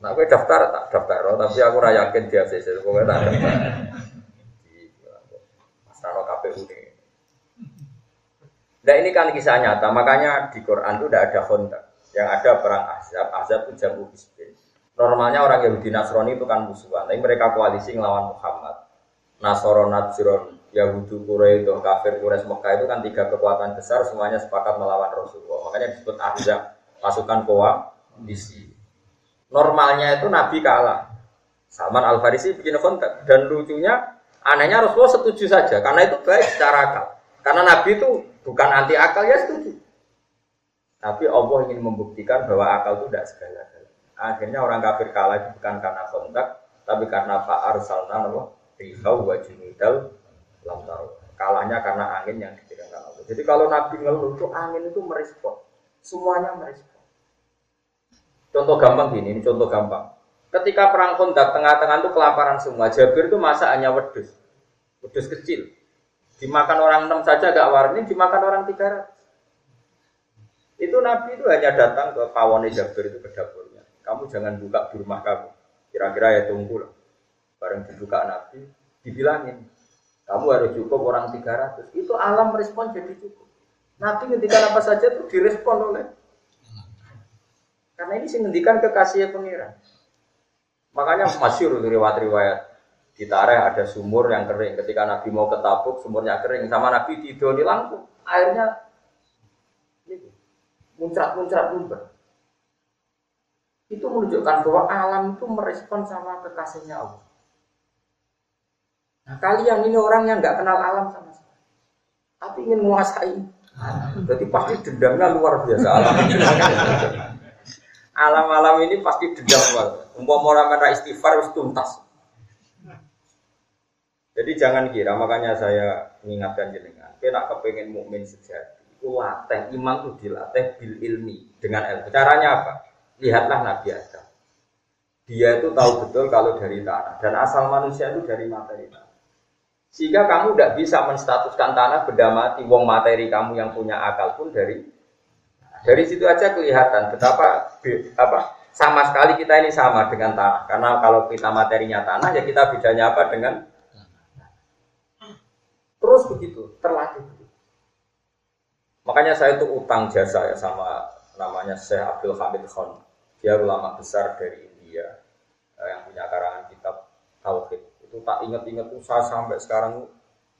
Nah, gue daftar tak daftar, tapi aku rayakin dia sih, pokoknya tak daftar. Mas Rano KPU ini. Nah ini kan kisah nyata, makanya di Quran itu tidak ada kontak. Yang ada perang Ahzab, Ahzab itu jamu Hizbin. Normalnya orang Yahudi Nasrani itu kan musuhan, tapi mereka koalisi melawan Muhammad. Nasoro Najron, Yahudi Quraisy, kafir Quraisy Mekah itu kan tiga kekuatan besar semuanya sepakat melawan Rasulullah. Makanya disebut Ahzab, pasukan koalisi. Normalnya itu Nabi kalah. Salman Al Farisi bikin kontak dan lucunya anehnya Rasulullah setuju saja karena itu baik secara akal. Karena Nabi itu bukan anti akal ya setuju. Tapi Allah ingin membuktikan bahwa akal itu tidak segala galanya Akhirnya orang kafir kalah itu bukan karena kontak, tapi karena Pak Arsalna Allah rihau wa junudal lam Kalahnya karena angin yang dikirimkan Allah. Jadi kalau Nabi ngeluh itu angin itu merespon. Semuanya merespon. Contoh gampang gini, ini contoh gampang. Ketika perang kontak tengah-tengah itu kelaparan semua. Jabir itu masa hanya wedus, wedus kecil. Dimakan orang enam saja gak warni, dimakan orang tiga ratus. Itu Nabi itu hanya datang ke pawone Jabir itu ke dapurnya. Kamu jangan buka di rumah kamu. Kira-kira ya tunggu lah. Bareng dibuka Nabi, dibilangin. Kamu harus cukup orang 300. Itu alam respon jadi cukup. Nabi ngendikan apa saja itu direspon oleh karena ini sih ngendikan kekasih pengiran. Makanya masyur riwayat-riwayat di Tareh ada sumur yang kering. Ketika Nabi mau ke Tabuk, sumurnya kering. Sama Nabi di Doni langsung airnya muncrat-muncrat lumber. Itu menunjukkan bahwa alam itu merespon sama kekasihnya Allah. Nah, kalian ini orang yang nggak kenal alam sama sekali, tapi ingin menguasai. Jadi pasti dendamnya luar biasa alam. Alam-alam ini pasti dendam banget. Umpama orang istighfar harus tuntas. Jadi jangan kira, makanya saya mengingatkan jenengan, kita kepengen mukmin sejati. Itu latih, iman itu dilatih bil ilmi dengan ilmu. Caranya apa? Lihatlah Nabi Adam. Dia itu tahu betul kalau dari tanah dan asal manusia itu dari materi tanah. Sehingga kamu tidak bisa menstatuskan tanah benda mati, wong materi kamu yang punya akal pun dari dari situ aja kelihatan betapa apa sama sekali kita ini sama dengan tanah. Karena kalau kita materinya tanah ya kita bedanya apa dengan terus begitu terlatih. Makanya saya itu utang jasa ya sama namanya Syekh Abdul Hamid Khan. Dia ulama besar dari India eh, yang punya karangan kitab Tauhid. Itu tak ingat-ingat tuh saya sampai sekarang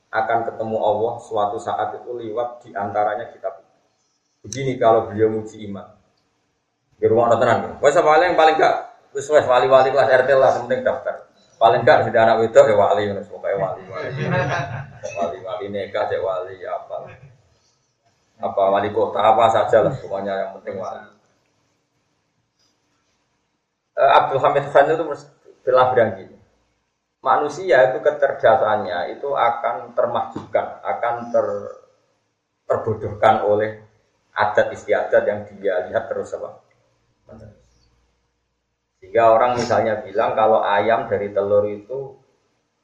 akan ketemu Allah suatu saat itu lewat di antaranya kitab begini kalau beliau muji iman. Di rumah ada tenang. Wes paling paling gak? Wes wes wali wali kelas RT lah penting daftar. Paling gak sudah anak itu ya wali pokoknya wali wali wali wali nikah ya wali apa apa wali kota apa saja lah pokoknya yang penting wali uh, Abdul Hamid Khan itu telah bilang gini manusia itu kecerdasannya itu akan termahjubkan, akan ter, terbodohkan oleh adat istiadat yang dia lihat terus apa. Sehingga orang misalnya bilang kalau ayam dari telur itu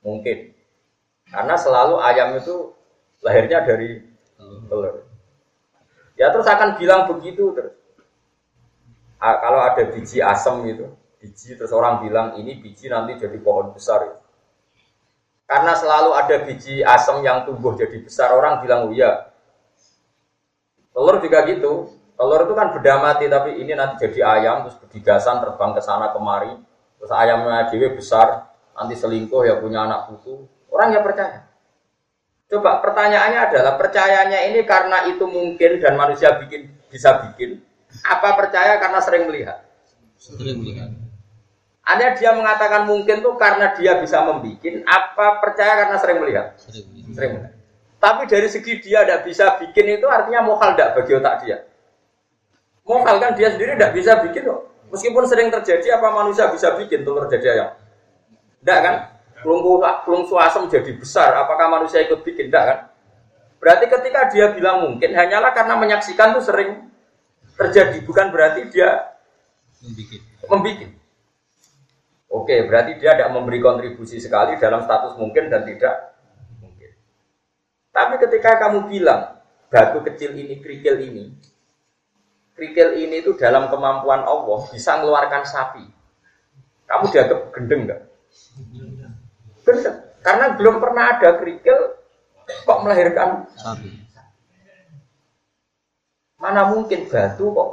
mungkin. Karena selalu ayam itu lahirnya dari telur. Ya terus akan bilang begitu terus. Kalau ada biji asam gitu, biji terus orang bilang ini biji nanti jadi pohon besar. Gitu. Karena selalu ada biji asam yang tumbuh jadi besar, orang bilang, oh iya. Telur juga gitu. Telur itu kan beda mati, tapi ini nanti jadi ayam, terus berdigasan terbang ke sana kemari. Terus ayamnya dewe besar, nanti selingkuh ya punya anak putu. Orang ya percaya. Coba pertanyaannya adalah percayanya ini karena itu mungkin dan manusia bikin bisa bikin, apa percaya karena sering melihat? Sering melihat. Ada dia mengatakan mungkin tuh karena dia bisa membuat, apa percaya karena sering melihat? Sering, melihat. Tapi dari segi dia tidak bisa bikin itu artinya mokal tidak bagi otak dia. Mokal kan dia sendiri tidak bisa bikin loh. Meskipun sering terjadi apa manusia bisa bikin telur jadi ayam? Tidak kan? Pelung suasem jadi besar, apakah manusia ikut bikin? Tidak kan? Berarti ketika dia bilang mungkin hanyalah karena menyaksikan tuh sering terjadi, bukan berarti dia membuat. Oke, berarti dia tidak memberi kontribusi sekali dalam status mungkin dan tidak mungkin. Tapi ketika kamu bilang batu kecil ini, kerikil ini, kerikil ini itu dalam kemampuan Allah bisa mengeluarkan sapi. Kamu dianggap gendeng nggak? Gendeng. Karena belum pernah ada kerikil kok melahirkan sapi. Mana mungkin batu kok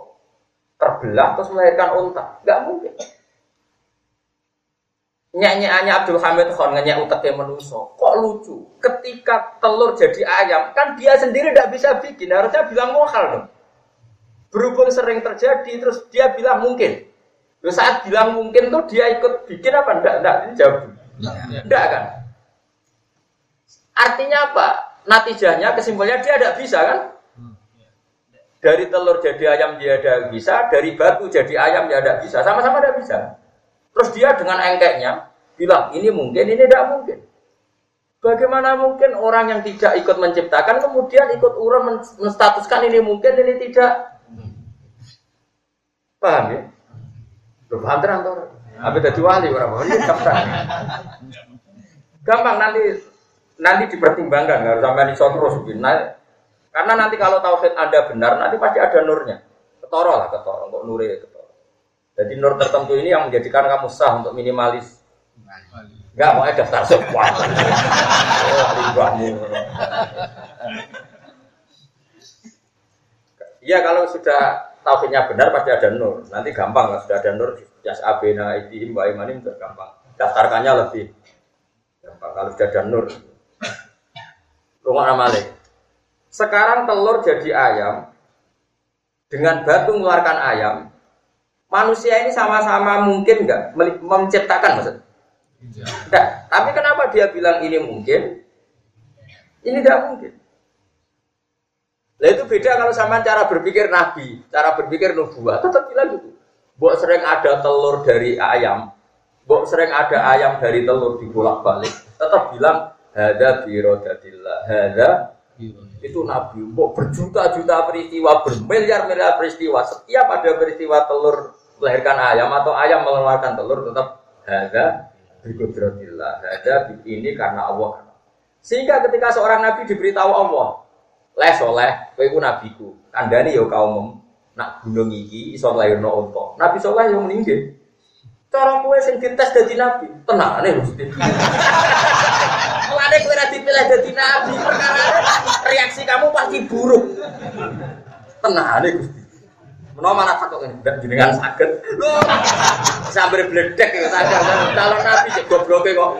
terbelah terus melahirkan unta? Gak mungkin. Nyanyiannya Abdul Hamid Khan nyanyi utaknya menuso. Kok lucu? Ketika telur jadi ayam, kan dia sendiri tidak bisa bikin. Harusnya bilang mohal dong. Berhubung sering terjadi, terus dia bilang mungkin. Terus saat bilang mungkin tuh dia ikut bikin apa? Enggak, enggak. Ini jawab. Enggak kan? Artinya apa? Natijahnya, kesimpulannya dia tidak bisa kan? Dari telur jadi ayam dia tidak bisa, dari batu jadi ayam dia tidak bisa. Sama-sama tidak bisa. Terus dia dengan engkeknya bilang ini mungkin, ini tidak mungkin. Bagaimana mungkin orang yang tidak ikut menciptakan kemudian ikut urun menstatuskan ini mungkin, ini tidak? Paham ya? Paham terang tuh. Tapi jadi wali orang wali daftar. Gampang nanti nanti dipertimbangkan nggak harus sampai di terus nah, karena nanti kalau tauhid anda benar nanti pasti ada nurnya ketoro lah ketoro untuk nuri ketoro jadi nur tertentu ini yang menjadikan kamu sah untuk minimalis nggak mau daftar semua Iya kalau sudah tauhidnya benar pasti ada nur. Nanti gampang lah sudah ada nur. Jas abena idihim wa imanim gampang. Daftarkannya lebih gampang kalau sudah ada nur. Rumah amalik. Sekarang telur jadi ayam dengan batu mengeluarkan ayam. Manusia ini sama-sama mungkin nggak menciptakan maksud? Tidak. Tapi kenapa dia bilang ini mungkin? Ini tidak mungkin. Nah itu beda kalau sama cara berpikir nabi, cara berpikir nubuah. Tetap bilang gitu. Buat sering ada telur dari ayam, buat sering ada ayam dari telur dibolak balik. Tetap bilang Hada birodatillah. Hada itu Nabi. Mbok berjuta-juta peristiwa, bermiliar-miliar peristiwa. Setiap ada peristiwa telur melahirkan ayam atau ayam mengeluarkan telur tetap hada birodatillah. Hada ini karena Allah. Sehingga ketika seorang Nabi diberitahu Allah, leh soleh, kowe iku nabiku. Kandhani yo kaum nak gunung iki iso lairno unta. Nabi soleh yang meninggal. Cara kowe sing dites dadi nabi, tenane Gusti. Mulane kowe ra dipilih dadi nabi, perkara reaksi kamu pasti buruk. Tenane Gusti. Menawa mana takut ini, tidak jenengan sakit. Loh, sambil bledek ya, sadar. Calon nabi cek gobloke kok.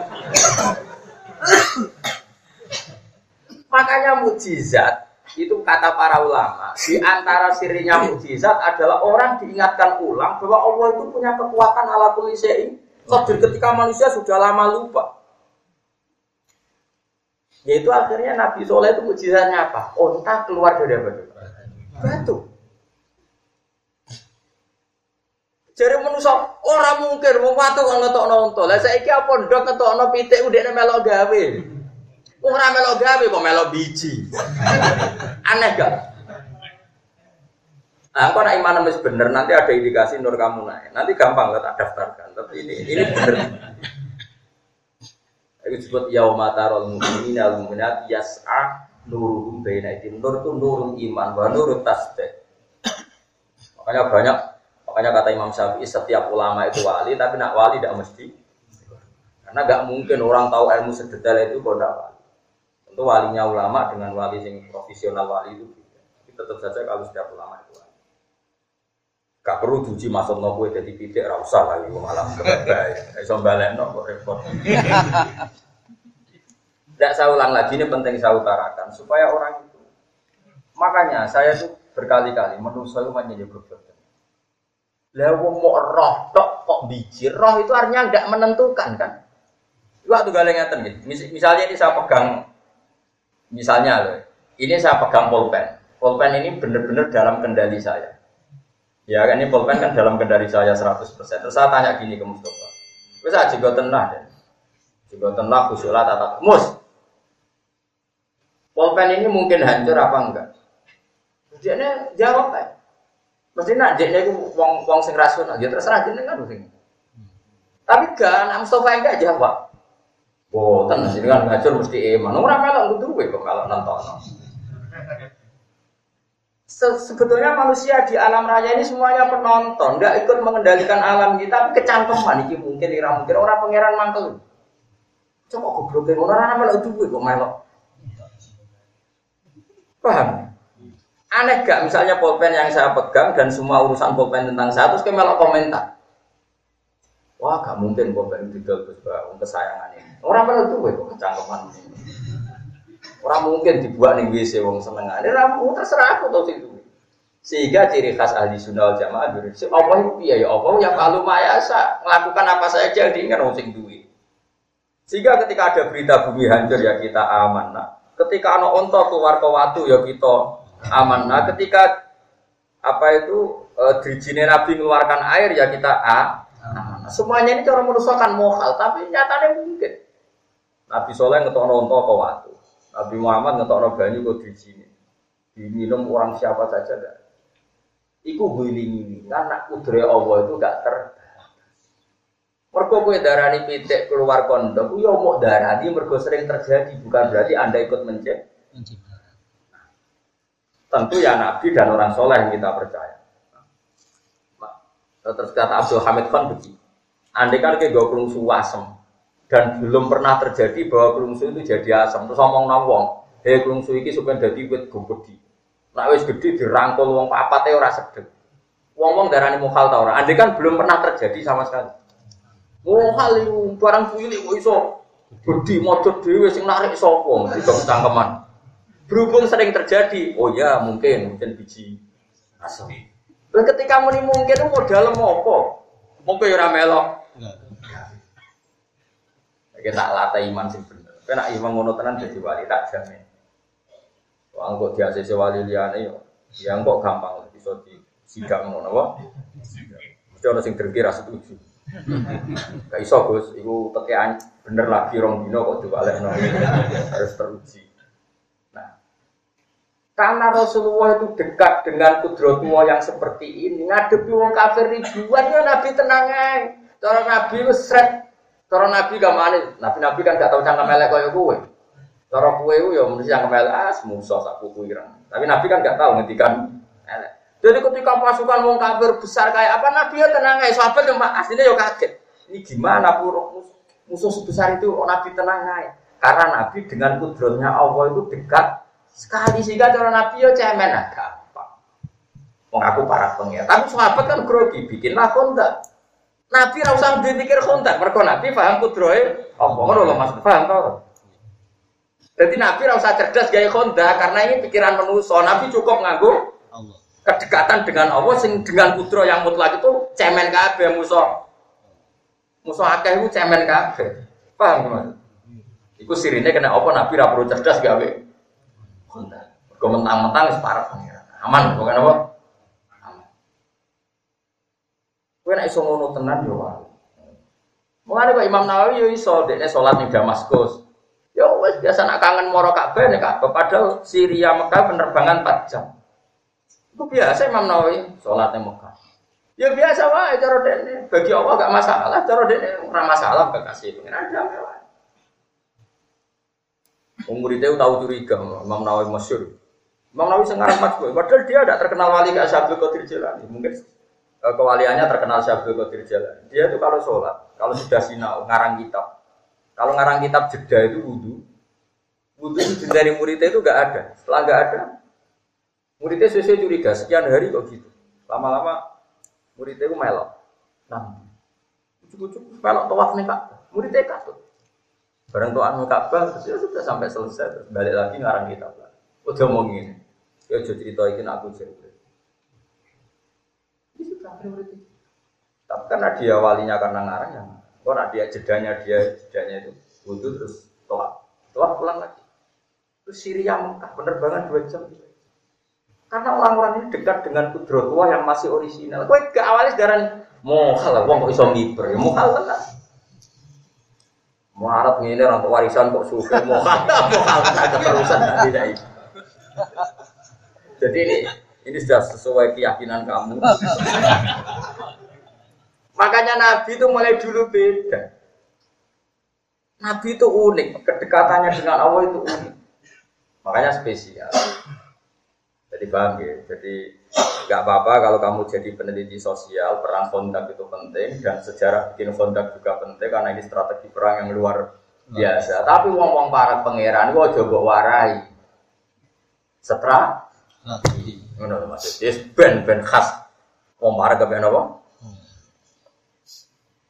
Makanya mujizat itu kata para ulama di antara sirinya mujizat adalah orang diingatkan ulang bahwa Allah itu punya kekuatan ala kulli syai'in ketika manusia sudah lama lupa yaitu akhirnya Nabi Soleh itu mujizatnya apa? Onta keluar dari apa? Batu. Jadi manusia orang mungkin mau watu kalau ngetok nonton. Lah saya kira pondok ngetok nonton pitik udah melok gawe. Orang melok gawe kok melok biji. Aneh gak? Nah, aku nak iman wis bener, nanti ada indikasi nur kamu naik. Nanti gampang lah tak daftarkan. Tapi ini ini bener. Itu disebut yaumatarul mu'minin al mu'minat yas'a nuruhum baina itu Nur itu nurul iman wa nurul tasbih. Makanya banyak makanya kata Imam Syafi'i setiap ulama itu wali, tapi nak wali tidak mesti. Karena gak mungkin orang tahu ilmu sedetail itu kalau tidak wali. Tentu walinya ulama dengan wali yang profesional wali itu Tapi tetap saja kalau setiap ulama itu wali. Gak perlu diuji masuk no kue jadi pitik, rasa lagi malam kebaya. Iso balik no kok repot. Tidak saya ulang lagi ini penting saya utarakan supaya orang itu. Makanya saya tuh berkali-kali menurut saya menjadi berbeda. Lah mau roh tok kok biji roh itu artinya nggak menentukan kan? Waktu galeng ngeten gitu. Misalnya ini saya pegang Misalnya loh, ini saya pegang pulpen. Pulpen ini benar-benar dalam kendali saya. Ya kan ini pulpen kan dalam kendali saya 100%. Terus saya tanya gini ke Mustafa. Terus saya juga tenang deh. Juga tenang khusyulah tatap. Mus, pulpen ini mungkin hancur apa enggak? Dia jawab kan. Mesti nak dia itu wong wong sing rasional, dia terserah jenengan sing. Tapi kan Mustafa enggak jawab. Boten sini kan ngajur mesti iman. Ora melok kudu kok kalau nonton. Se sebetulnya manusia di alam raya ini semuanya penonton, nggak ikut mengendalikan alam kita, tapi kecangkeman ini mungkin ira mungkin orang pangeran mantel. Coba goblok ngono ora melok duwe kok melok. Paham? Aneh gak misalnya pulpen yang saya pegang dan semua urusan pulpen tentang saya terus kayak melok komentar. Wah, gak mungkin pulpen dijual terus kesayangan. Orang mana tuh kok kecangkeman. Orang mungkin dibuat nih WC wong seneng. Ini ramu terserah aku tau sih Sehingga ciri khas ahli sunnah jamaah dulu. Si Allah itu ya ya Allah yang kalau mayasa melakukan apa saja diingat wong sing duwe. Sehingga ketika ada berita bumi hancur ya kita aman. Nah, ketika anak onto keluar ke waktu ya kita aman. Nah, ketika apa itu e, dirijine Nabi mengeluarkan air ya kita a. Nah, semuanya ini cara merusakan mohal, tapi nyatanya mungkin. Nabi Soleh ngetok nonton ke waktu. Nabi Muhammad ngetok banyu di sini. Diminum orang siapa saja dah. Iku guling ini karena kudre Allah itu gak ter. Mergo kowe darani pitik keluar kondom, yo mau darani mergo sering terjadi, bukan berarti Anda ikut mencet. Tentu ya Nabi dan orang soleh yang kita percaya. Terus kata Abdul Hamid Khan begini, andai kan kayak gue kelungsu asem dan belum pernah terjadi bahwa kelungsu itu jadi asam, terus ngomong nawong, hei kelungsu ini supaya jadi wit gede. Nah wis gede dirangkul wong papat ora sedek. Wong-wong darani mukhal ta ora? Andai kan belum pernah terjadi sama sekali. Mukhal itu barang cilik kok iso gede modot dhewe sing narik sapa? Mesti cangkeman. Berhubung sering terjadi, oh ya mungkin mungkin biji asam. Ketika muni mungkin modal apa? Mungkin ora melok. Kita latih iman sing bener. Kena iman ngono tenan jadi wali tak jamin. Wah, kok dia sesi wali liane yo. Yang kok gampang bisa di sidang ngono apa? Mesti ana sing terkira setuju. Gak iso Gus, iku tekean bener lagi rong dino kok diwalekno. Harus teruji. Nah, karena Rasulullah itu dekat dengan kudrotullah yang seperti ini, ngadepi wong kafir ribuan ya Nabi tenang aja. Cara Nabi seret, cara Nabi gak mana, Nabi-Nabi kan gak tahu cangkem melek kaya gue. Cara kue itu ya manusia yang melek ah semusuh sak kuku. Tapi Nabi kan gak tahu ngendikan elek. Jadi ketika pasukan wong kafir besar kayak apa Nabi ya tenang aja. Sahabat yang aslinya ya kaget. Ini gimana pura musuh sebesar itu oh, Nabi tenang aja. Karena Nabi dengan kudrotnya Allah itu dekat sekali sehingga cara Nabi ya cemen ah gampang. Mengaku para pengira. Tapi sahabat kan grogi bikinlah kontak. Nabi ra usah dipikir kontak. Mereka Nabi paham kudrohe apa ngono lho Mas paham tau. Jadi Nabi rasa cerdas gaya konda karena ini pikiran manusia. Nabi cukup nganggu kedekatan dengan Allah sing dengan kudro yang mutlak itu cemen kabeh musuh. Musuh akeh itu cemen kabeh. Paham Mas? Iku sirine kena apa Nabi ra perlu cerdas gawe konda. Kau mentang-mentang separat pengiran. Aman bukan apa? Aman. Kowe nek iso ngono tenan yo wae. Mulane kok Imam Nawawi yo iso dekne salat ning Damaskus. Ya wes biasa nak kangen moro Ka'bah nih Ka'bah padahal Syria Mekah penerbangan 4 jam. Itu biasa Imam Nawawi sholatnya Mekah. Ya biasa wae cara dene. Bagi Allah gak masalah, cara dene ora masalah gak kasih pengen ada wae. Umur itu tahu curiga Imam Nawawi masyur. Imam Nawawi sengarang mas gue, padahal dia tidak terkenal wali kayak Syabdul Qadir Jalani. Mungkin kewaliannya terkenal Syabdul Qadir Jalani. Dia itu kalau sholat, kalau sudah sinau, ngarang kitab, kalau ngarang kitab jeda itu wudhu, wudhu itu dari muridnya itu gak ada. Setelah gak ada, muridnya sesuai curiga. Sekian hari kok gitu. Lama-lama muridnya itu melok. Nah, cukup-cukup melok tawaf nih kak. Muridnya katut. Barang tuan Ka'bah, ya sudah sampai selesai. Terus balik lagi ngarang kitab lah. Udah mau gini. Ya jadi cerita ini aku cerita. Itu Tapi karena dia walinya karena ngarang ya nah dia jedanya dia jedanya itu wudhu terus toa, toa pulang lagi. Terus Syria Mekah penerbangan dua jam. Karena orang-orang ini dekat dengan kudro tua yang masih orisinal. Kue ke awalnya sekarang mohal lah, wong kok iso miber, ya mohal tenan. Muharap ini orang warisan kok suka mohal, mohal tenan keterusan tidak itu. Jadi ini ini sudah sesuai keyakinan kamu. Makanya Nabi itu mulai dulu beda. Nabi itu unik, kedekatannya dengan Allah itu unik. Makanya spesial. Jadi paham ya? Jadi nggak apa-apa kalau kamu jadi peneliti sosial, perang kontak itu penting dan sejarah bikin kontak juga penting karena ini strategi perang yang luar biasa. Tapi wong-wong para pangeran, gua coba warai. Setra, ngono maksudnya, ben ben khas. Wong para kepen apa?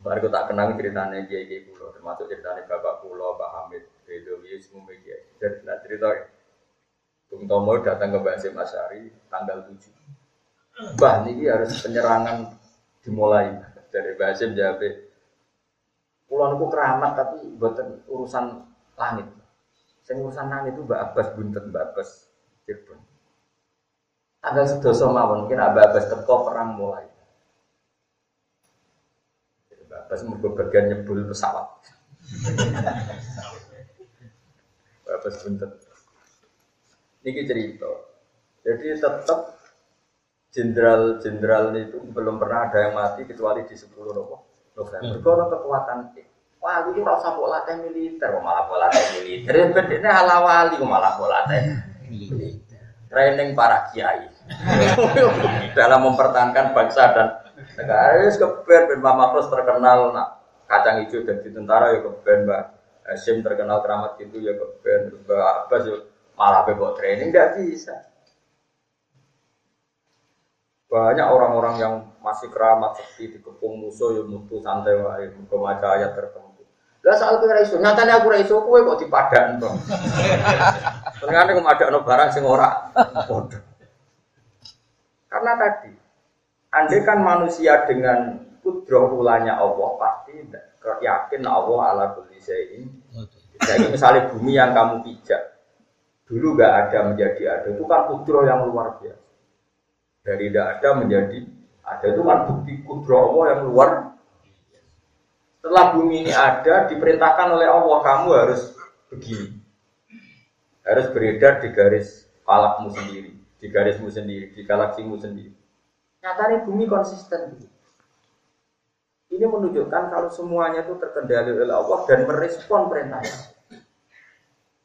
Baru tak kenang ceritanya Kiai Kiai Pulau, termasuk ceritanya Bapak Pulau, Pak Hamid, Bedowi, semua media. Jadi nah cerita Bung Tomo datang ke Mbak Asyari tanggal 7. Bah, ini harus penyerangan dimulai dari Mbak Asim jawab. Pulau itu keramat tapi buatan urusan langit. Saya urusan langit itu Mbak Abbas buntet Mbak Abbas Cirebon. Tanggal sedoso mawon mungkin Mbak Abbas teko perang mulai. Pas mergo bagian nyebul pesawat. Bapak sebentar. Ini cerita. Jadi tetap jenderal-jenderal itu belum pernah ada yang mati kecuali di 10 nopo November. Kalau kekuatan Wah, itu rasa kok latih militer, malah kok latih militer. Bedanya ala wali, kok malah kok latih militer. Training para kiai dalam mempertahankan bangsa dan negara. Wis keben Ben Mama Terus terkenal nak kacang hijau dan di tentara ya keben Mbak Hashim terkenal keramat itu ya keben Mbak Abbas ya malah bebok training tidak bisa. Banyak orang-orang yang masih keramat seperti dikepung musuh ya mutu santai wae muga ayat tertentu. Lah soal ora iso, nyatane aku ora iso kowe kok dipadan to. Ternyata kok madakno barang sing ora padha. Karena tadi andai kan manusia dengan kudroh ulanya Allah pasti yakin Allah ala kulli syai'in. Jadi misalnya bumi yang kamu pijak dulu gak ada menjadi ada itu kan kudroh yang luar biasa. Dari tidak ada menjadi ada itu kan bukti kudroh Allah yang luar setelah bumi ini ada, diperintahkan oleh Allah, kamu harus begini. Harus beredar di garis falakmu sendiri, di garismu sendiri, di galaksimu sendiri. Nyatanya bumi konsisten. Ini menunjukkan kalau semuanya itu terkendali oleh Allah dan merespon perintahnya.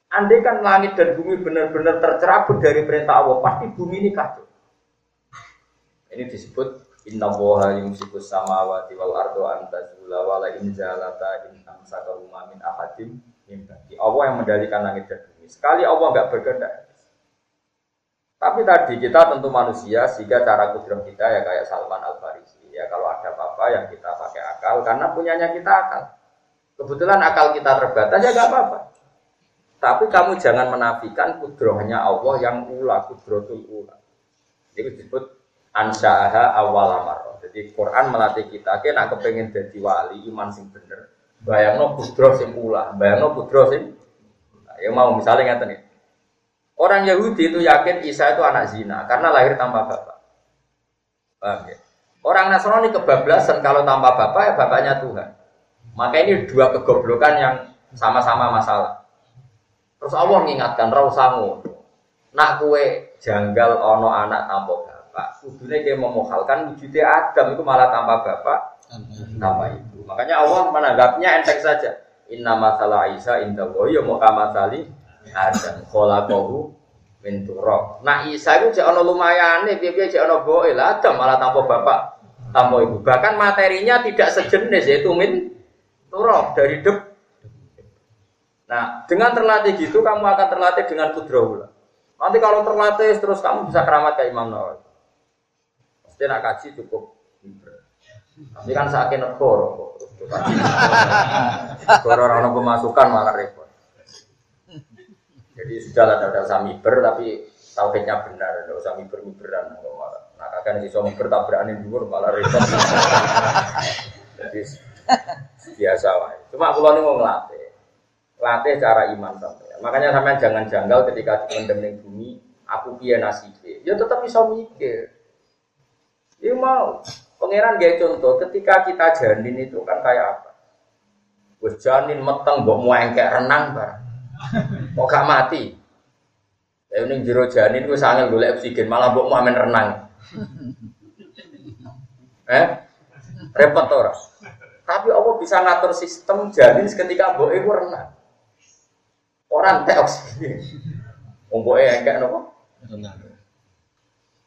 Andai kan langit dan bumi benar-benar tercerabut dari perintah Allah, pasti bumi ini kacau. Ini disebut Inna woha yumsikus samawati wal ardo antazula wala in zalata in amsaka min ahadim min Allah yang mendalikan langit dan bumi. Sekali Allah nggak berkehendak. Tapi tadi kita tentu manusia sehingga cara kudrom kita ya kayak Salman Al Farisi ya kalau ada apa-apa yang kita pakai akal karena punyanya kita akal. Kebetulan akal kita terbatas ya nggak apa-apa. Tapi kamu jangan menafikan kudrohnya Allah yang ula, kudrotul ula. Itu disebut ansaaha awal. Jadi Quran melatih kita, nak kepengen jadi wali iman sing bener. Bayangno putro sing pula, bayangno putro sing nah, yang mau misalnya ngeten nih. Orang Yahudi itu yakin Isa itu anak zina karena lahir tanpa bapak. Paham ya? Orang Nasrani kebablasan kalau tanpa bapak ya bapaknya Tuhan. Maka ini dua kegoblokan yang sama-sama masalah. Terus Allah mengingatkan Rausamu, nak kue janggal ono anak tanpa bapak. Kudune dia memohalkan wujudnya Adam itu malah tanpa bapak, tanpa ibu. Makanya Allah menanggapnya enteng saja. Inna masalah Isa inda ya mau kamasali Adam. Kholaqahu min turab. Nah Isa itu jangan lumayan nih, biar biar jangan boy lah Adam malah tanpa bapak, tanpa ibu. Bahkan materinya tidak sejenis yaitu min turab dari dep. Nah, dengan terlatih gitu kamu akan terlatih dengan kudrahullah. Nanti kalau terlatih terus kamu bisa keramat kayak Imam Nawawi. Dia nak kaji cukup Tapi kan sakit negoro. Negoro orang pemasukan malah repot. Jadi sudah lah ada usah miber tapi tauhidnya benar, tidak usah miber miberan Nah kakak ini bisa miber tabrakan dhuwur malah repot. Jadi biasa lah. Cuma kalau ini mau ngelatih, latih cara iman sampai. Makanya sampai jangan janggal ketika di bumi, aku piye nasibnya. Ya tetap bisa mikir. Ya mau. Pangeran gaya contoh, ketika kita janin itu kan kayak apa? Wes janin meteng mbok kayak renang bar. Kok gak mati? Ya ini jero janin gue sangat golek oksigen, malah mbok mau main renang. Eh? Repot ora? Tapi Allah bisa ngatur sistem janin ketika mbok iku renang. Orang teh oksigen. Wong mbok kayak nopo? Renang.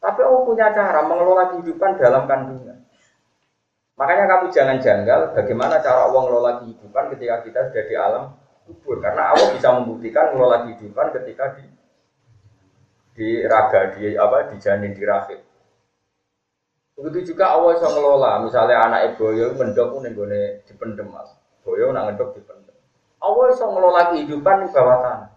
Tapi Allah punya cara mengelola kehidupan dalam kandungan. Makanya kamu jangan janggal bagaimana cara Allah mengelola kehidupan ketika kita sudah di alam kubur. Karena Allah bisa membuktikan mengelola kehidupan ketika di di raga, di apa, di janin, di rahim. Begitu juga Allah bisa mengelola, misalnya anak ibu boyo mendok ning gone dipendem mas. Boyo nak ngedok dipendem. Allah bisa mengelola kehidupan di bawah tanah.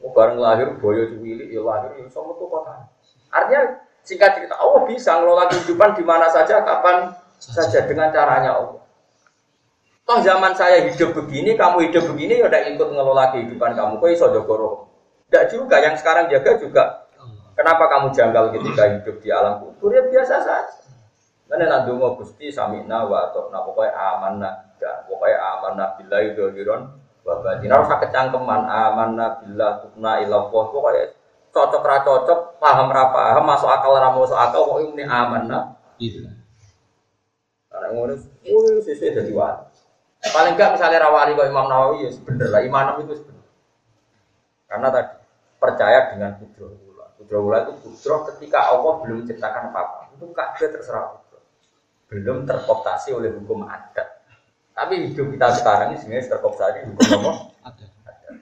Oh, bareng lahir boyo cilik ya lahir ya iso metu kota. Artinya Singkat cerita, Allah bisa ngelola kehidupan di mana saja, kapan saja dengan caranya Allah. Toh zaman saya hidup begini, kamu hidup begini, ya udah ikut ngelola kehidupan kamu. Kok iso jogoro? Tidak juga, yang sekarang jaga juga. Kenapa kamu janggal ketika hidup di alam kubur? Ya biasa saja. Mana nanti mau gusti samina wa atau nah pokoknya amanah dan pokoknya amanah bila yudohiron wabatin harus kecangkeman amanah bila tukna ilah pokoknya cocok ra cocok, paham ra paham, masuk akal ra masuk akal kok ini aman nah. Iya. Karena ngono, oh sesuai dari wali. Paling enggak misalnya rawali kok Imam Nawawi ya bener lah, imanam itu bener. Karena tadi percaya dengan kudro ula. Kudro ula itu kudro ketika Allah belum menciptakan apa-apa. Itu kabeh terserah. Belum terkooptasi oleh hukum adat. Tapi hidup kita sekarang ini sebenarnya terkooptasi hukum apa? Adat.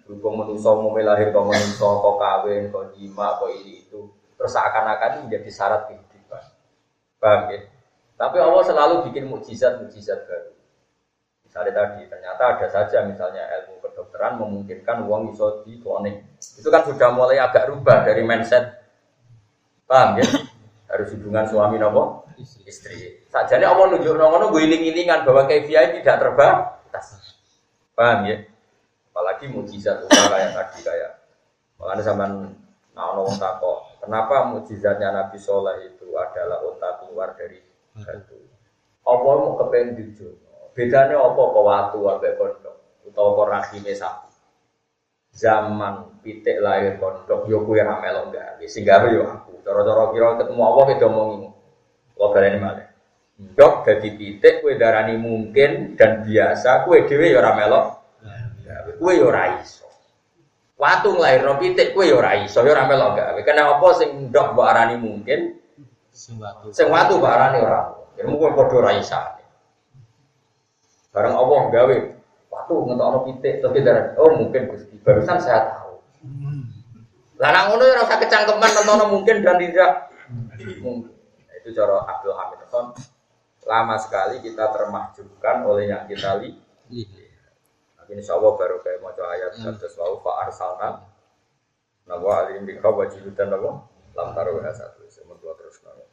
Hukum manusia mau lahir kau manusia, kau kawin, kau jima, kau ini itu. Terus seakan-akan menjadi syarat kehidupan. Paham ya? Tapi Allah selalu bikin mukjizat-mukjizat baru. Misalnya tadi, ternyata ada saja misalnya ilmu kedokteran memungkinkan uang iso di kloning. Itu kan sudah mulai agak rubah dari mindset. Paham ya? Harus hubungan suami nopo istri. Sajane Allah nunjuk ngono gue iling-ilingan bahwa KPI tidak terbatas. Paham ya? Apalagi mujizat utama kayak tadi kayak makanya zaman nah ono takok, kenapa mujizatnya Nabi Soleh itu adalah unta keluar dari batu? Apa mau kepengen dijono? Bedanya apa kok watu ambek pondok utawa kok rahime sapi. Zaman pitik lahir pondok yo kuwi ra melok gawe. Sing gawe yo aku. Cara-cara kira ketemu apa beda omongi. Kok baleni malih. Dok dadi pitik kowe darani mungkin dan biasa kowe dhewe yo ora melok. Gawe kowe yo ora iso. Watu nglairno pitik kowe yo ora iso yo ora melok gawe. Kenapa sing ndok mbok arani mungkin sing watu. Sing watu mbok arani ora. Ya mungkin padha isane. Barang Allah gawe waktu ngetok ono pitik tapi darah oh mungkin Gusti barusan saya tahu. Lah nak ngono ora usah kecangkeman nonton mungkin dan tidak mungkin. Nah, itu cara Abdul Hamid Khan. Lama sekali kita termahjubkan oleh yang kita lihat. Tapi insya Allah baru kayak mau ayat satu wau fa arsalna nawa alim bika wajibutan nawa lam taruh satu semua terus nawa.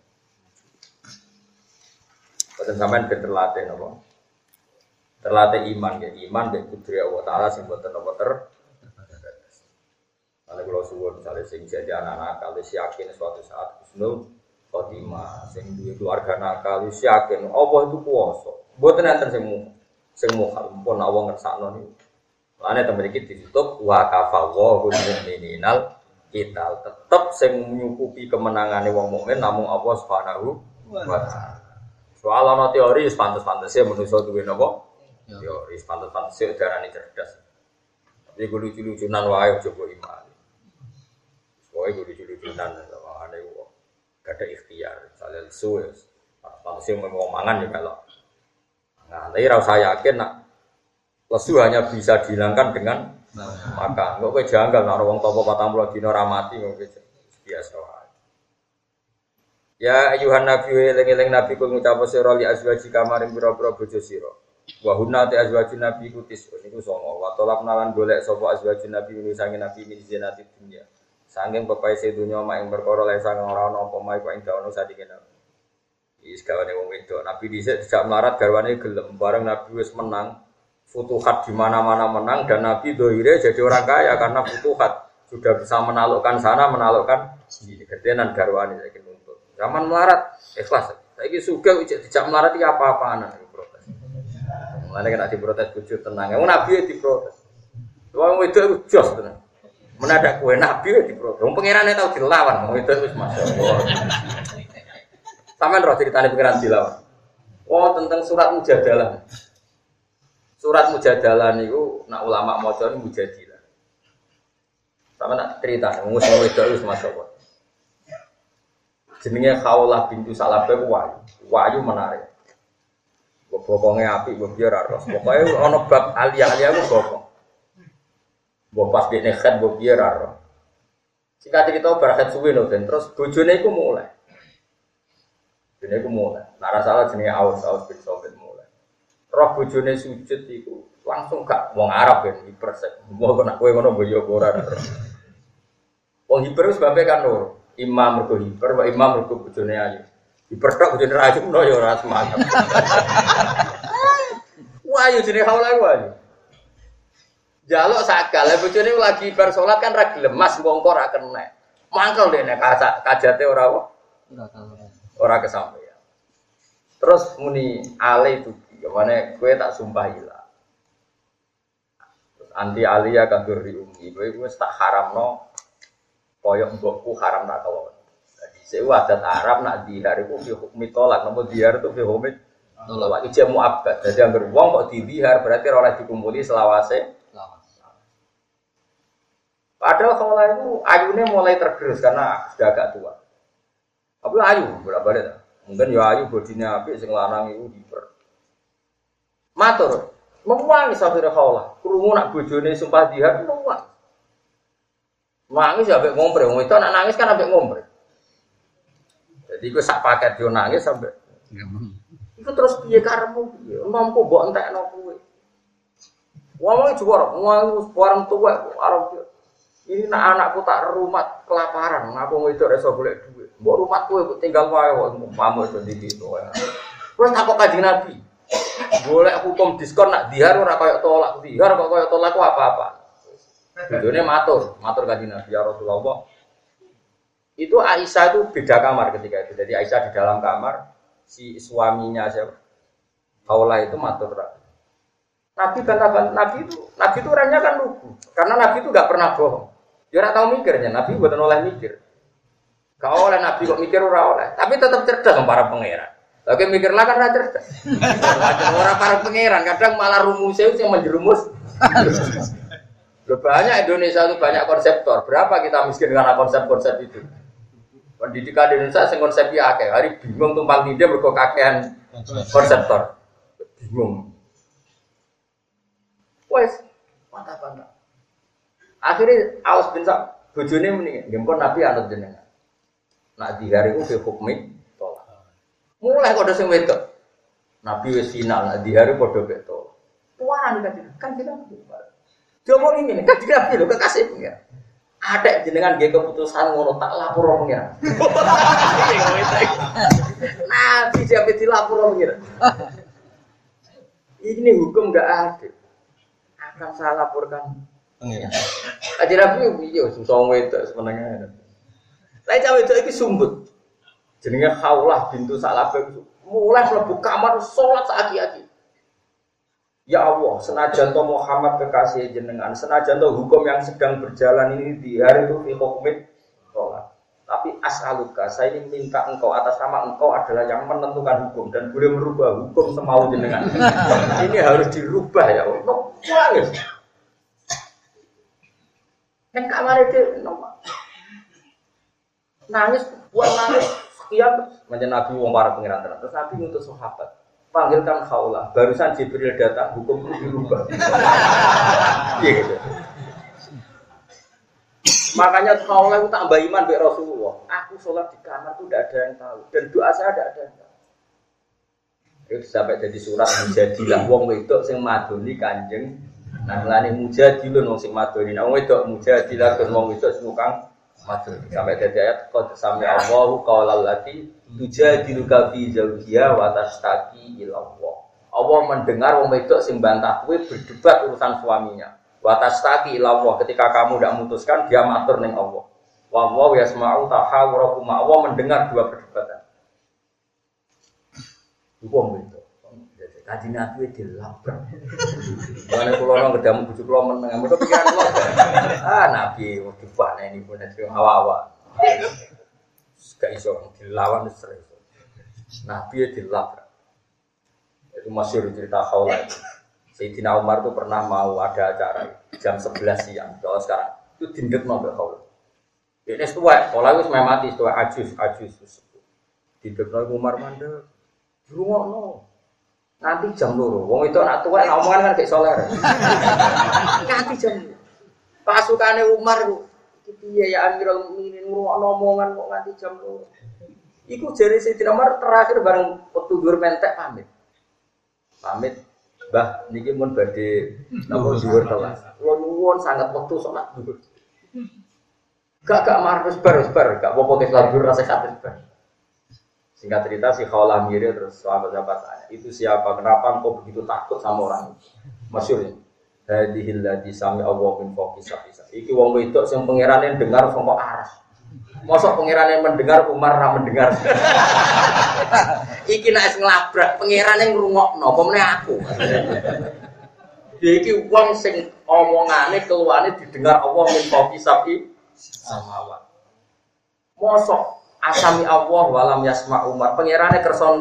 Pada zaman terlatih nawa terlatih iman ya iman dan kudri Allah Taala sing buat nopo ter kalau kalau suwon misalnya sing jadi anak-anak kalau yakin suatu saat kusnul khotimah. Sing duwe keluarga nakal yakin Allah itu kuasa. Buat nanti sing sing pun Allah ngersakno niku. Makanya teman kita ditutup wa kafallahu mu'mininal kita tetap sing nyukupi kemenangannya wong mukmin namun Allah Subhanahu wa taala. Soal ana teori pantes-pantesnya manusa duwe napa? Ya. Yo, ris pantas-pantas sih darah ini cerdas. Tapi gue lucu-lucunan wae coba iman. Soalnya gue lucu-lucunan sama aneh gue. Gak ada ikhtiar. Misalnya lesu ya. Pantas sih mau mangan ya kalau. Nah, tapi rasa yakin nak lesu hanya bisa dihilangkan dengan makan. Kok gue janggal nak orang topo patang puluh dino ramati kok biasa. Ya ayuhan nabi eling-eling nabi kul ngucap sira li azwaji kamaring pira-pira bojo sira. Wa hunna ta azwajun nabi kutis niku songo. Wa tolak nalan golek sapa azwajun nabi ini sange nabi min zinati dunya. Sanging pepai sedunya mak ing perkara lain sang ora ana apa mae kok ing dawono sadike nabi. Is kawane wong wedok. Nabi dhisik tidak melarat garwane gelem bareng nabi wis menang. Futuhat di mana-mana menang dan nabi dohire jadi orang kaya karena futuhat sudah bisa menaklukkan sana menaklukkan sini. Kedenan garwane saiki nuntut. Zaman melarat ikhlas. Saiki sugih tidak melarat iki apa-apaan. Mana kena diprotes bujuk tenang. Yang nabi ya diprotes. Wong itu jos tenang. Mana ada kue nabi ya diprotes. Wong pangerannya tahu dilawan. Wong itu masya Allah. Taman roh ceritanya pangeran dilawan. Oh tentang surat mujadalah. Surat mujadalah niku nak ulama maca ini mujadilah. Sama nak cerita, ngurus ngurus itu masya Allah. Jenenge Khawlah bintu Salabah wayu, wayu menarik. Bokongnya api, biar harus. Pokoknya ono bab alia-alia gue bokong. Gue pas di nekhat, biar harus. Jika cerita berkhat suwi loh, dan terus bojone itu mulai. Bojone itu mulai. Nara salah jenis aus, aus bin sobet mulai. Roh bojone sujud itu langsung gak wong Arab kan hipersek. Mau kena kue ngono boyo boran. Wong hiper sebabnya kan nur. Imam mergo hiper, imam mergo bojone. Dipertok bojone ra no ya ora semangat. Wah, yo jenenge haula wae. Jaluk sakal, bojone lagi bar salat kan ra gelem mas wong kok ra kena. Mangkel dene kaca kajate ora apa? Ora kesampaian. Terus muni ale itu gimana kue tak sumpah ilah. Anti alia kadur di umi, gue gue tak haram no, koyok mbokku haram tak kau. Adat Arab nak dihar itu fi hukmi tolak, namun dihar itu fi hukmi Tolak itu jamu abad. Jadi yang beruang kok dibihar berarti oleh dikumpuli selawase. Padahal kalau itu ayunya mulai tergerus karena sudah agak tua. Tapi ayu berapa balik Mungkin ya ayu bodinya api sing lanang itu diper. Matur, memuangi sampai kaulah. Kerungu nak bojone sumpah dihar memuang. Nangis ya ambek ngompre, wong itu anak nangis kan ambek ngompre. Jadi gue sak paket yo nangis sampai. Iku terus piye karemu piye? Mampu mbok entekno kuwe. Wong juara, wong orang tua arep ini nak anakku tak rumah kelaparan, ngaku itu reso boleh duit. Mbok rumahku ibu tinggal wae kok pamu itu di situ. Terus tak kok kaji nabi. Boleh hukum diskon nak dihar ora koyo tolak dihar kok koyo tolak apa-apa. Bojone matur, matur kanjeng Nabi ya Rasulullah. Itu Aisyah itu beda kamar ketika itu. Jadi Aisyah di dalam kamar, si suaminya siapa? Kaula itu matur. Nabi bantah Nabi itu, Nabi itu orangnya kan lugu. Karena Nabi itu nggak pernah bohong. Dia nggak tahu mikirnya. Nabi bukan oleh mikir. Kau oleh Nabi kok mikir ora oleh, tapi tetap cerdas para pangeran. Lagi mikir lah kan cerdas. Orang para pangeran kadang malah itu yang menjerumus. Banyak Indonesia itu banyak konseptor. Berapa kita miskin karena konsep-konsep itu? Pendidikan di Indonesia sing konsepnya akeh. Hari bingung tumpang tindih mergo kakean konseptor. Bingung. Wes, mantap-mantap. Akhirnya awas bin Sak bojone muni, nggih Nabi anut jenengan. Nak dihari ku fi hukmi tolak. Mulai kode sing wedok. Nabi wis final, nak dihari padha beto. Tuaran kan kan kita dia mau ini kan nabi lo kekasih pengiran. Ada jenengan dia keputusan ngono tak lapor pengiran. nabi siapa dilapor pengiran. Ini hukum gak ada. Akan saya laporkan pengiran. Aja nabi iya susah itu sebenarnya. Lain cawe itu ini sumbut. Jenenge Khaulah bintu Salabah mulai mlebu kamar sholat saaki-aki. Ya Allah, senajan to Muhammad kekasih jenengan, senajan to hukum yang sedang berjalan ini di hari itu fi hukmit sholat. Tapi as'aluka, saya ingin minta engkau atas nama engkau adalah yang menentukan hukum dan boleh merubah hukum semau jenengan. ini harus dirubah ya Allah. Nangis. Kan kamar itu nangis, buat nangis sekian. Macam Nabi wong para pengiran terus Nabi untuk sahabat panggilkan khaulah. Barusan Jibril datang, hukum itu dirubah. Iya gitu. Makanya khaulah itu tambah iman baik Rasulullah. Aku sholat di kamar itu tidak ada yang tahu. Dan doa saya tidak ada yang tahu. Itu sampai jadi surat mujadilah wong wedok sing madoni kanjeng. Nah, lani mujadilun wong sing madoni. Nah, wong wedok mujadilah dan wong wedok sing madoni. Sampai jadi ayat qad sami Allahu qaulal lati tujadiluka fi zawjiha wa tastaqi ila Allah. Allah mendengar wong wedok sing bantah kuwi berdebat urusan suaminya. Wa tastaqi ila ketika kamu tidak memutuskan dia matur ning Allah. Wa Allah yasma'u tahawurakum. Allah mendengar dua perdebatan. Wong wedok. Kaji nabi dilabrak. Mana pulau orang ketemu bujuk pulau meneng, mereka pikiran pulau. Ah nabi, waktu mana ini pun ada awa-awa gak iso dilawan sering. Nabi ya dilabrak. Itu masyur cerita khawla itu. Sayyidina Umar tuh pernah mau ada acara jam 11 siang. Kalau sekarang itu dindek nol khawla. Ini setua, kalau itu memang mati setua ajus ajus. Dindek nol Umar mandek. Rumah no. Nanti jam dulu. Wong itu anak tua, omongan kan kayak soler. Nanti jam. Pasukannya Umar tuh Iya ya Amirul Mukminin ngrungokno omongan kok nganti jam 2. Iku jari Sayyidina Umar terakhir bareng waktu dhuwur mentek pamit. Pamit Mbah niki mun badhe napa dhuwur telas. Kula nuwun sangat waktu salat dhuwur. Gak gak marah bar bar, gak apa-apa ke salat dhuwur rasa sakit bar. Singkat cerita si Khawlah Miri terus sahabat-sahabat tanya, itu siapa? Kenapa engkau begitu takut sama orang itu? Masyur ya. Hadihil ladzi sami Allah min fawqi sabisa. Iki wong wedok sing pangerane dengar saka aras. Mosok pangerane mendengar Umar ra mendengar. iki nek nglabrak pangerane ngrungokno apa meneh aku. Iki wong sing omongane keluane didengar Allah min fawqi sabi samawat. Mosok asami Allah walam yasma Umar. Pangerane kersa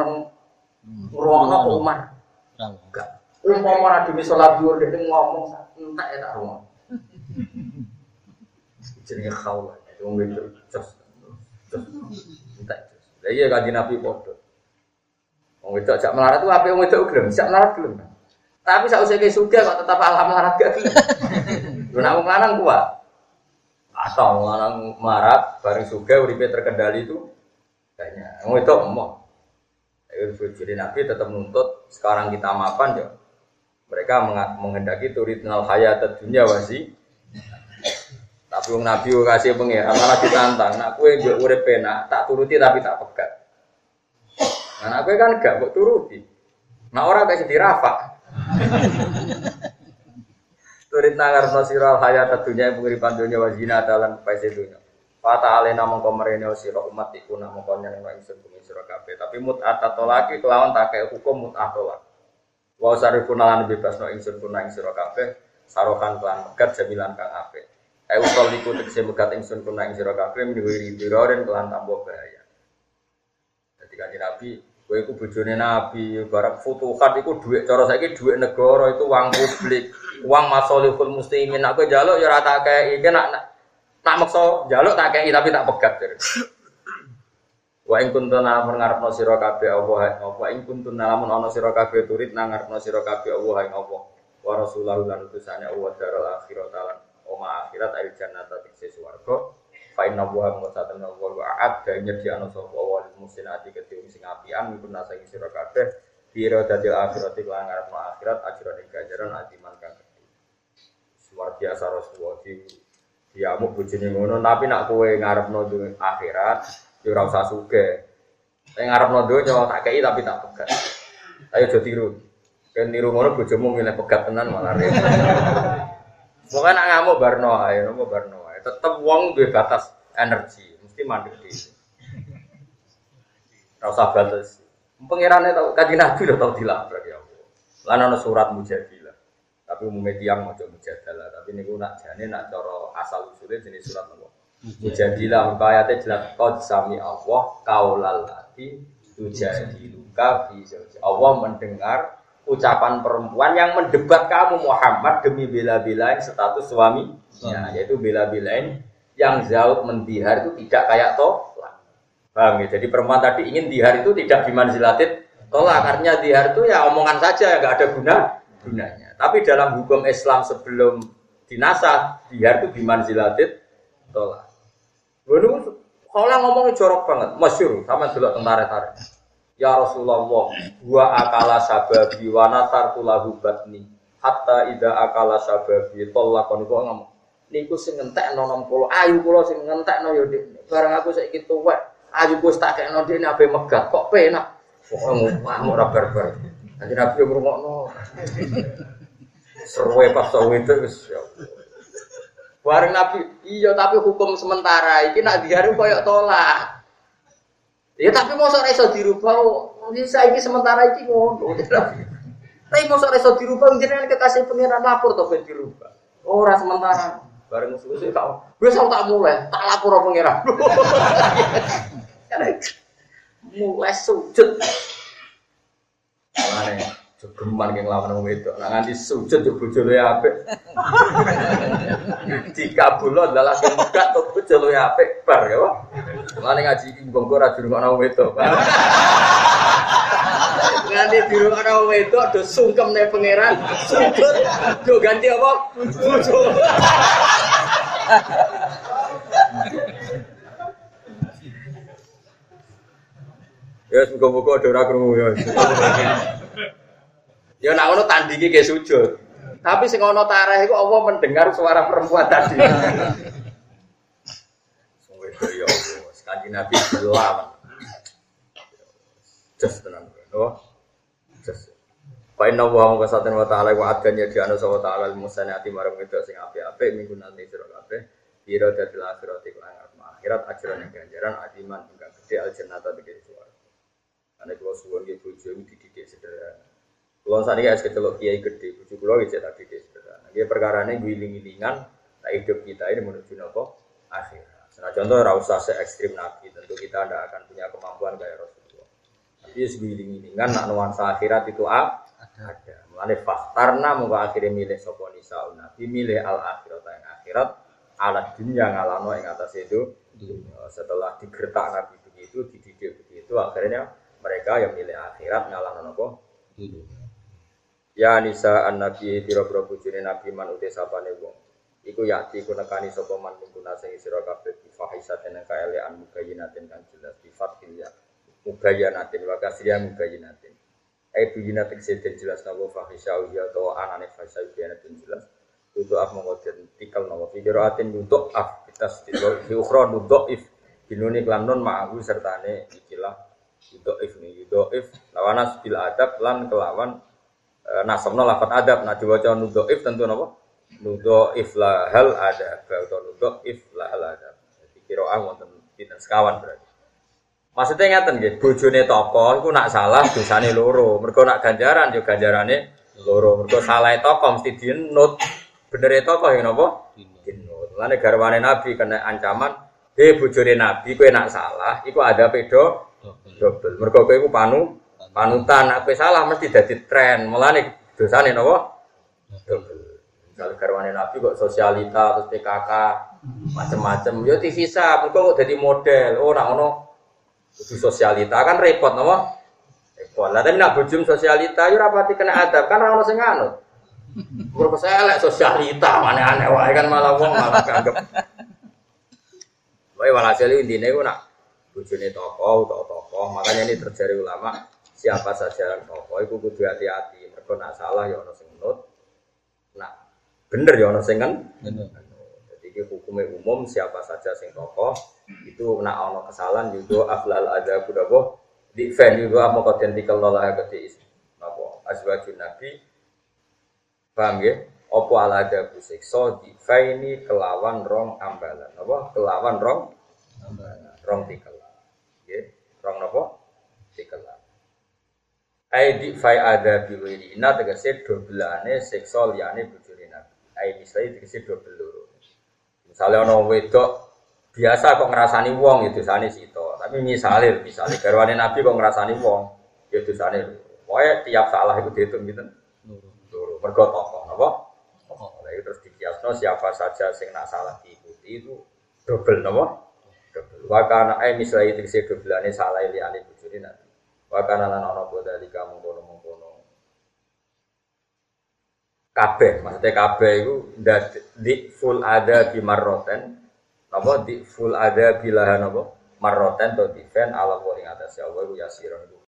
Ruangnya kok Umar. Enggak. Lu mau marah demi sholat duhur dia ngomong entek ya tak rumah. Jenenge khawla. Wong itu jos. Jos. Entek. Lah iya kanjeng Nabi padha. Wong itu ajak melarat tuh apa yang itu gelem, siap melarat gelem. Tapi saat usia sudah kok tetap alam melarat gak gelem. Lu nak wong lanang kuat. Atau wong lanang melarat bareng suga uripe terkendali itu kayaknya wong itu omong. Jadi Nabi tetap nuntut sekarang kita mapan ya. Mereka menghendaki turidnal hayat dunia wasi. Tapi wong Nabi kasih pengiran malah ditantang. Nak kue mbok urip penak, tak turuti tapi tak pegat. Nah, aku kan gak mbok turuti. Nah orang kayak dirafa. Turit nangar nosiral hayat dunia pengiripan dunia wajina dalam paisi dunia. Fata alena mongko merene sira umat iku nak mongko nyenengno ingsun bumi sira kabeh. Tapi mut'at tolaki kelawan tak hukum mut'at tolak. Wa sarifun lan bebasno ingsun kuna ing sira kabeh sarokan kelan megat jamilan kang apik. Ayo kal iku tegese megat ingsun kuna ing sira kabeh miwiri biroren kelan tambah bahaya. Jadi kanjeng Nabi Kowe iku bojone Nabi, barang futuhat iku dhuwit cara saiki dhuwit negara itu uang publik, uang masolihul muslimin. Aku jaluk ya ora tak kei, nak Tak maksa jaluk tak kei tapi tak pegat. Wa ing kuntum lamun ngarepno sira kabeh Allah apa ing kuntum lamun ana sira kabeh turit nang ngarepno sira kabeh Allah ing apa wa rasulahu lan utusane Allah daral akhirat lan oma akhirat ayo jannata tikse swarga fa inna wa mutatan wa wa a'ad da nyediano sapa wa muslinati kedhe sing apian mimpun nasa ing sira kabeh biro dadi akhirat lan ngarepno akhirat ajran ing ganjaran adiman kang gedhe luar biasa Rasulullah Ya mau bojone ngono, tapi nak kowe ngarepno akhirat, ya ora usah suge. Nek ngarepno donya tak kei tapi tak pegat. Ayo aja tiru. Kan niru ngono bojomu milih pegat tenan malah repot. Pokoke nak ngamuk barno ae, nopo barno ae. Tetep wong duwe batas energi, mesti mandek di. Ora usah batas. Pengirane tau kanjeng Nabi lho tau dilabrak ya Allah. Lan ana surat mujadil. Tapi umumnya tiang mau mujadalah. Tapi ini gue nak jane nak coro asal usulnya jenis surat nopo. Mujadilah ayatnya jelas kau sami Allah kaulal lati tujadiluka fi Allah mendengar ucapan perempuan yang mendebat kamu Muhammad demi bela-belain status suami. Ya, yaitu bela-belain yang zaud mendihar itu tidak kayak toh. Paham ya? Jadi perempuan tadi ingin dihar itu tidak dimanzilatin tolak. Artinya dihar itu ya omongan saja, nggak ada guna gunanya. Tapi dalam hukum Islam sebelum dinasah, dia itu bimanzilatit tolak. Lalu kalau ngomongnya jorok banget, masyur sama dulu tentara-tentara. Ya Rasulullah, gua akala sababi wa natartu lahu batni hatta ida akala sababi tolakon kok ngomong. Niku sing ngentekno 60, ayu kula sing ngentekno ya. Barang aku saiki tuwek, ayu wis tak kekno dene ape megat kok penak. Pokoke ngomong ora barbar. Nanti Nabi ngomongno. Seruwe pas tau itu ya. Bareng Nabi, iya tapi hukum sementara iki nak diharu koyok tolak. Ya tapi mau sore iso dirubah, ini saya sementara iki ngono. Tapi mau sore iso dirubah, jenengan kekasih pengiran lapor to ben dirubah. Ora sementara. Bareng suwe kau, wis tak mulai, tak lapor pengiran. mulai sujud. Mana Geman yang lawan wong itu, nah nganti sujud yo bojone apik. Dikabulno adalah sing megah to bojone apik bar ya. Mane ngaji iki mbok ora dirungokno wong itu. Nganti dirungokno wong itu do sungkem ning pangeran, sujud do ganti apa? Bojo. Ya, semoga-moga ada orang kerungu ya. Ya nak ngono tandingi ke sujud. Tapi sing ana tareh iku Allah mendengar suara perempuan tadi. Sungguh ya Allah, Nabi gelap. Just tenang, no. Just. Fa inna wa muka saten wa ta'ala wa adkan ya diana sawa ta'ala al-musanati marang itu sing api-api minggu nanti sira kabeh. Ira dadil akhirat iku akhirat ajaran yang ganjaran adiman ingkang gede al jannata tegese suara. Karena kalau suwon nggih bojo dididik sederhana. Kalau saat ini es kecelok kiai gede, bujuk pulau bisa tak gede sederhana. Dia perkara ini giling-gilingan, tak hidup kita ini menuju nopo akhir. Nah contoh rasa se ekstrim nabi, tentu kita tidak akan punya kemampuan kayak Rasulullah. Iya segiling-gilingan nak nuansa akhirat itu ah, ada. Mulane faktarna muka akhirnya milih sapa nisa nabi milih al akhirat yang akhirat alat dunia ngalano yang atas itu setelah digertak nabi begitu dididik begitu akhirnya mereka yang milih akhirat ngalano nopo Ya nisa an nabi biro bujune nabi man uti sapane wong. Iku yakti ku nekani sapa man mungkuna sing sira kabeh bi fahisaten kaelean mugayyinatin kan jelas bi fathil ya. Mugayyanatin wa kasriya mugayyinatin. Ai bujinatin seden jelas napa fahisau ya atau anane fahisau biyanatin jelas. Itu af mengoden tikal napa fikiratin untuk af sedilo di ukhra if binuni non ma'ahu sertane ikilah yudoif nih yudoif lawanas bil adab lan kelawan nasabna lafat adab. Nah diwaca if tentu napa? If la hal ada atau if la hal ada jadi kiroah wonten pinten sekawan berarti. Maksudnya ngeten nggih bojone tokoh iku nak salah dosane loro. Mergo nak ganjaran yo ganjarane loro. Mergo salah tokoh mesti dienut bener tokoh yang napa? Dienut lane garwane nabi kena ancaman he bojone nabi kowe nak salah iku ada pedo double mergo kowe iku panu panutan aku salah mesti jadi tren. Mulane dosane napa? Kalau garwane nabi kok sosialita terus PKK macam-macam yo divisa mergo kok jadi model. Oh nak ngono sosialita. Kan repot napa? Repot. Lah tapi nak bujum sosialita yo rapati kena adab. Kan ora ono sing anut. Mergo elek sosialita mana aneh wae kan malah wong malah kanggep Wae walhasil intine ku nak bojone tokoh utawa tokoh makanya ini terjadi ulama siapa saja tokoh itu kudu hati-hati. Mereka nak salah ya ono sing nut nak bener ya ono sing kan? Jadi hukumnya umum siapa saja sing tokoh itu nak ono kesalahan juga aflal ada kuda boh di fan juga mau kotentikal nolah gede apa azwajun nabi. Paham ya opo ala ada so di ini kelawan rong ambalan. Apa kelawan rong ambalan. rong tikal ya rong apa tikal Aidi fai ada biwiri ina tegese dobelane seksual liyane bojone Nabi. Ai misalnya tegese dobel loro. Misalnya ono wedok biasa kok ngerasani wong itu ya sane sito. Tapi misalnya misalnya garwane Nabi kok ngerasani wong ya itu sane. Pokoknya tiap salah itu dihitung gitu. Loro. Mergo tokoh? Oh, itu terus dikiasno siapa saja sing nak salah diikuti itu dobel napa? Dobel. Wa kana ai misalnya tegese dobelane salah liyane bojone Nabi. Wakana lan ana apa kamu kono mengkono. Kabeh, maksudnya kabeh itu di full ada di marroten, apa di full ada bilahan apa? Marroten di fan ala wa atas ya Allah ya sirah itu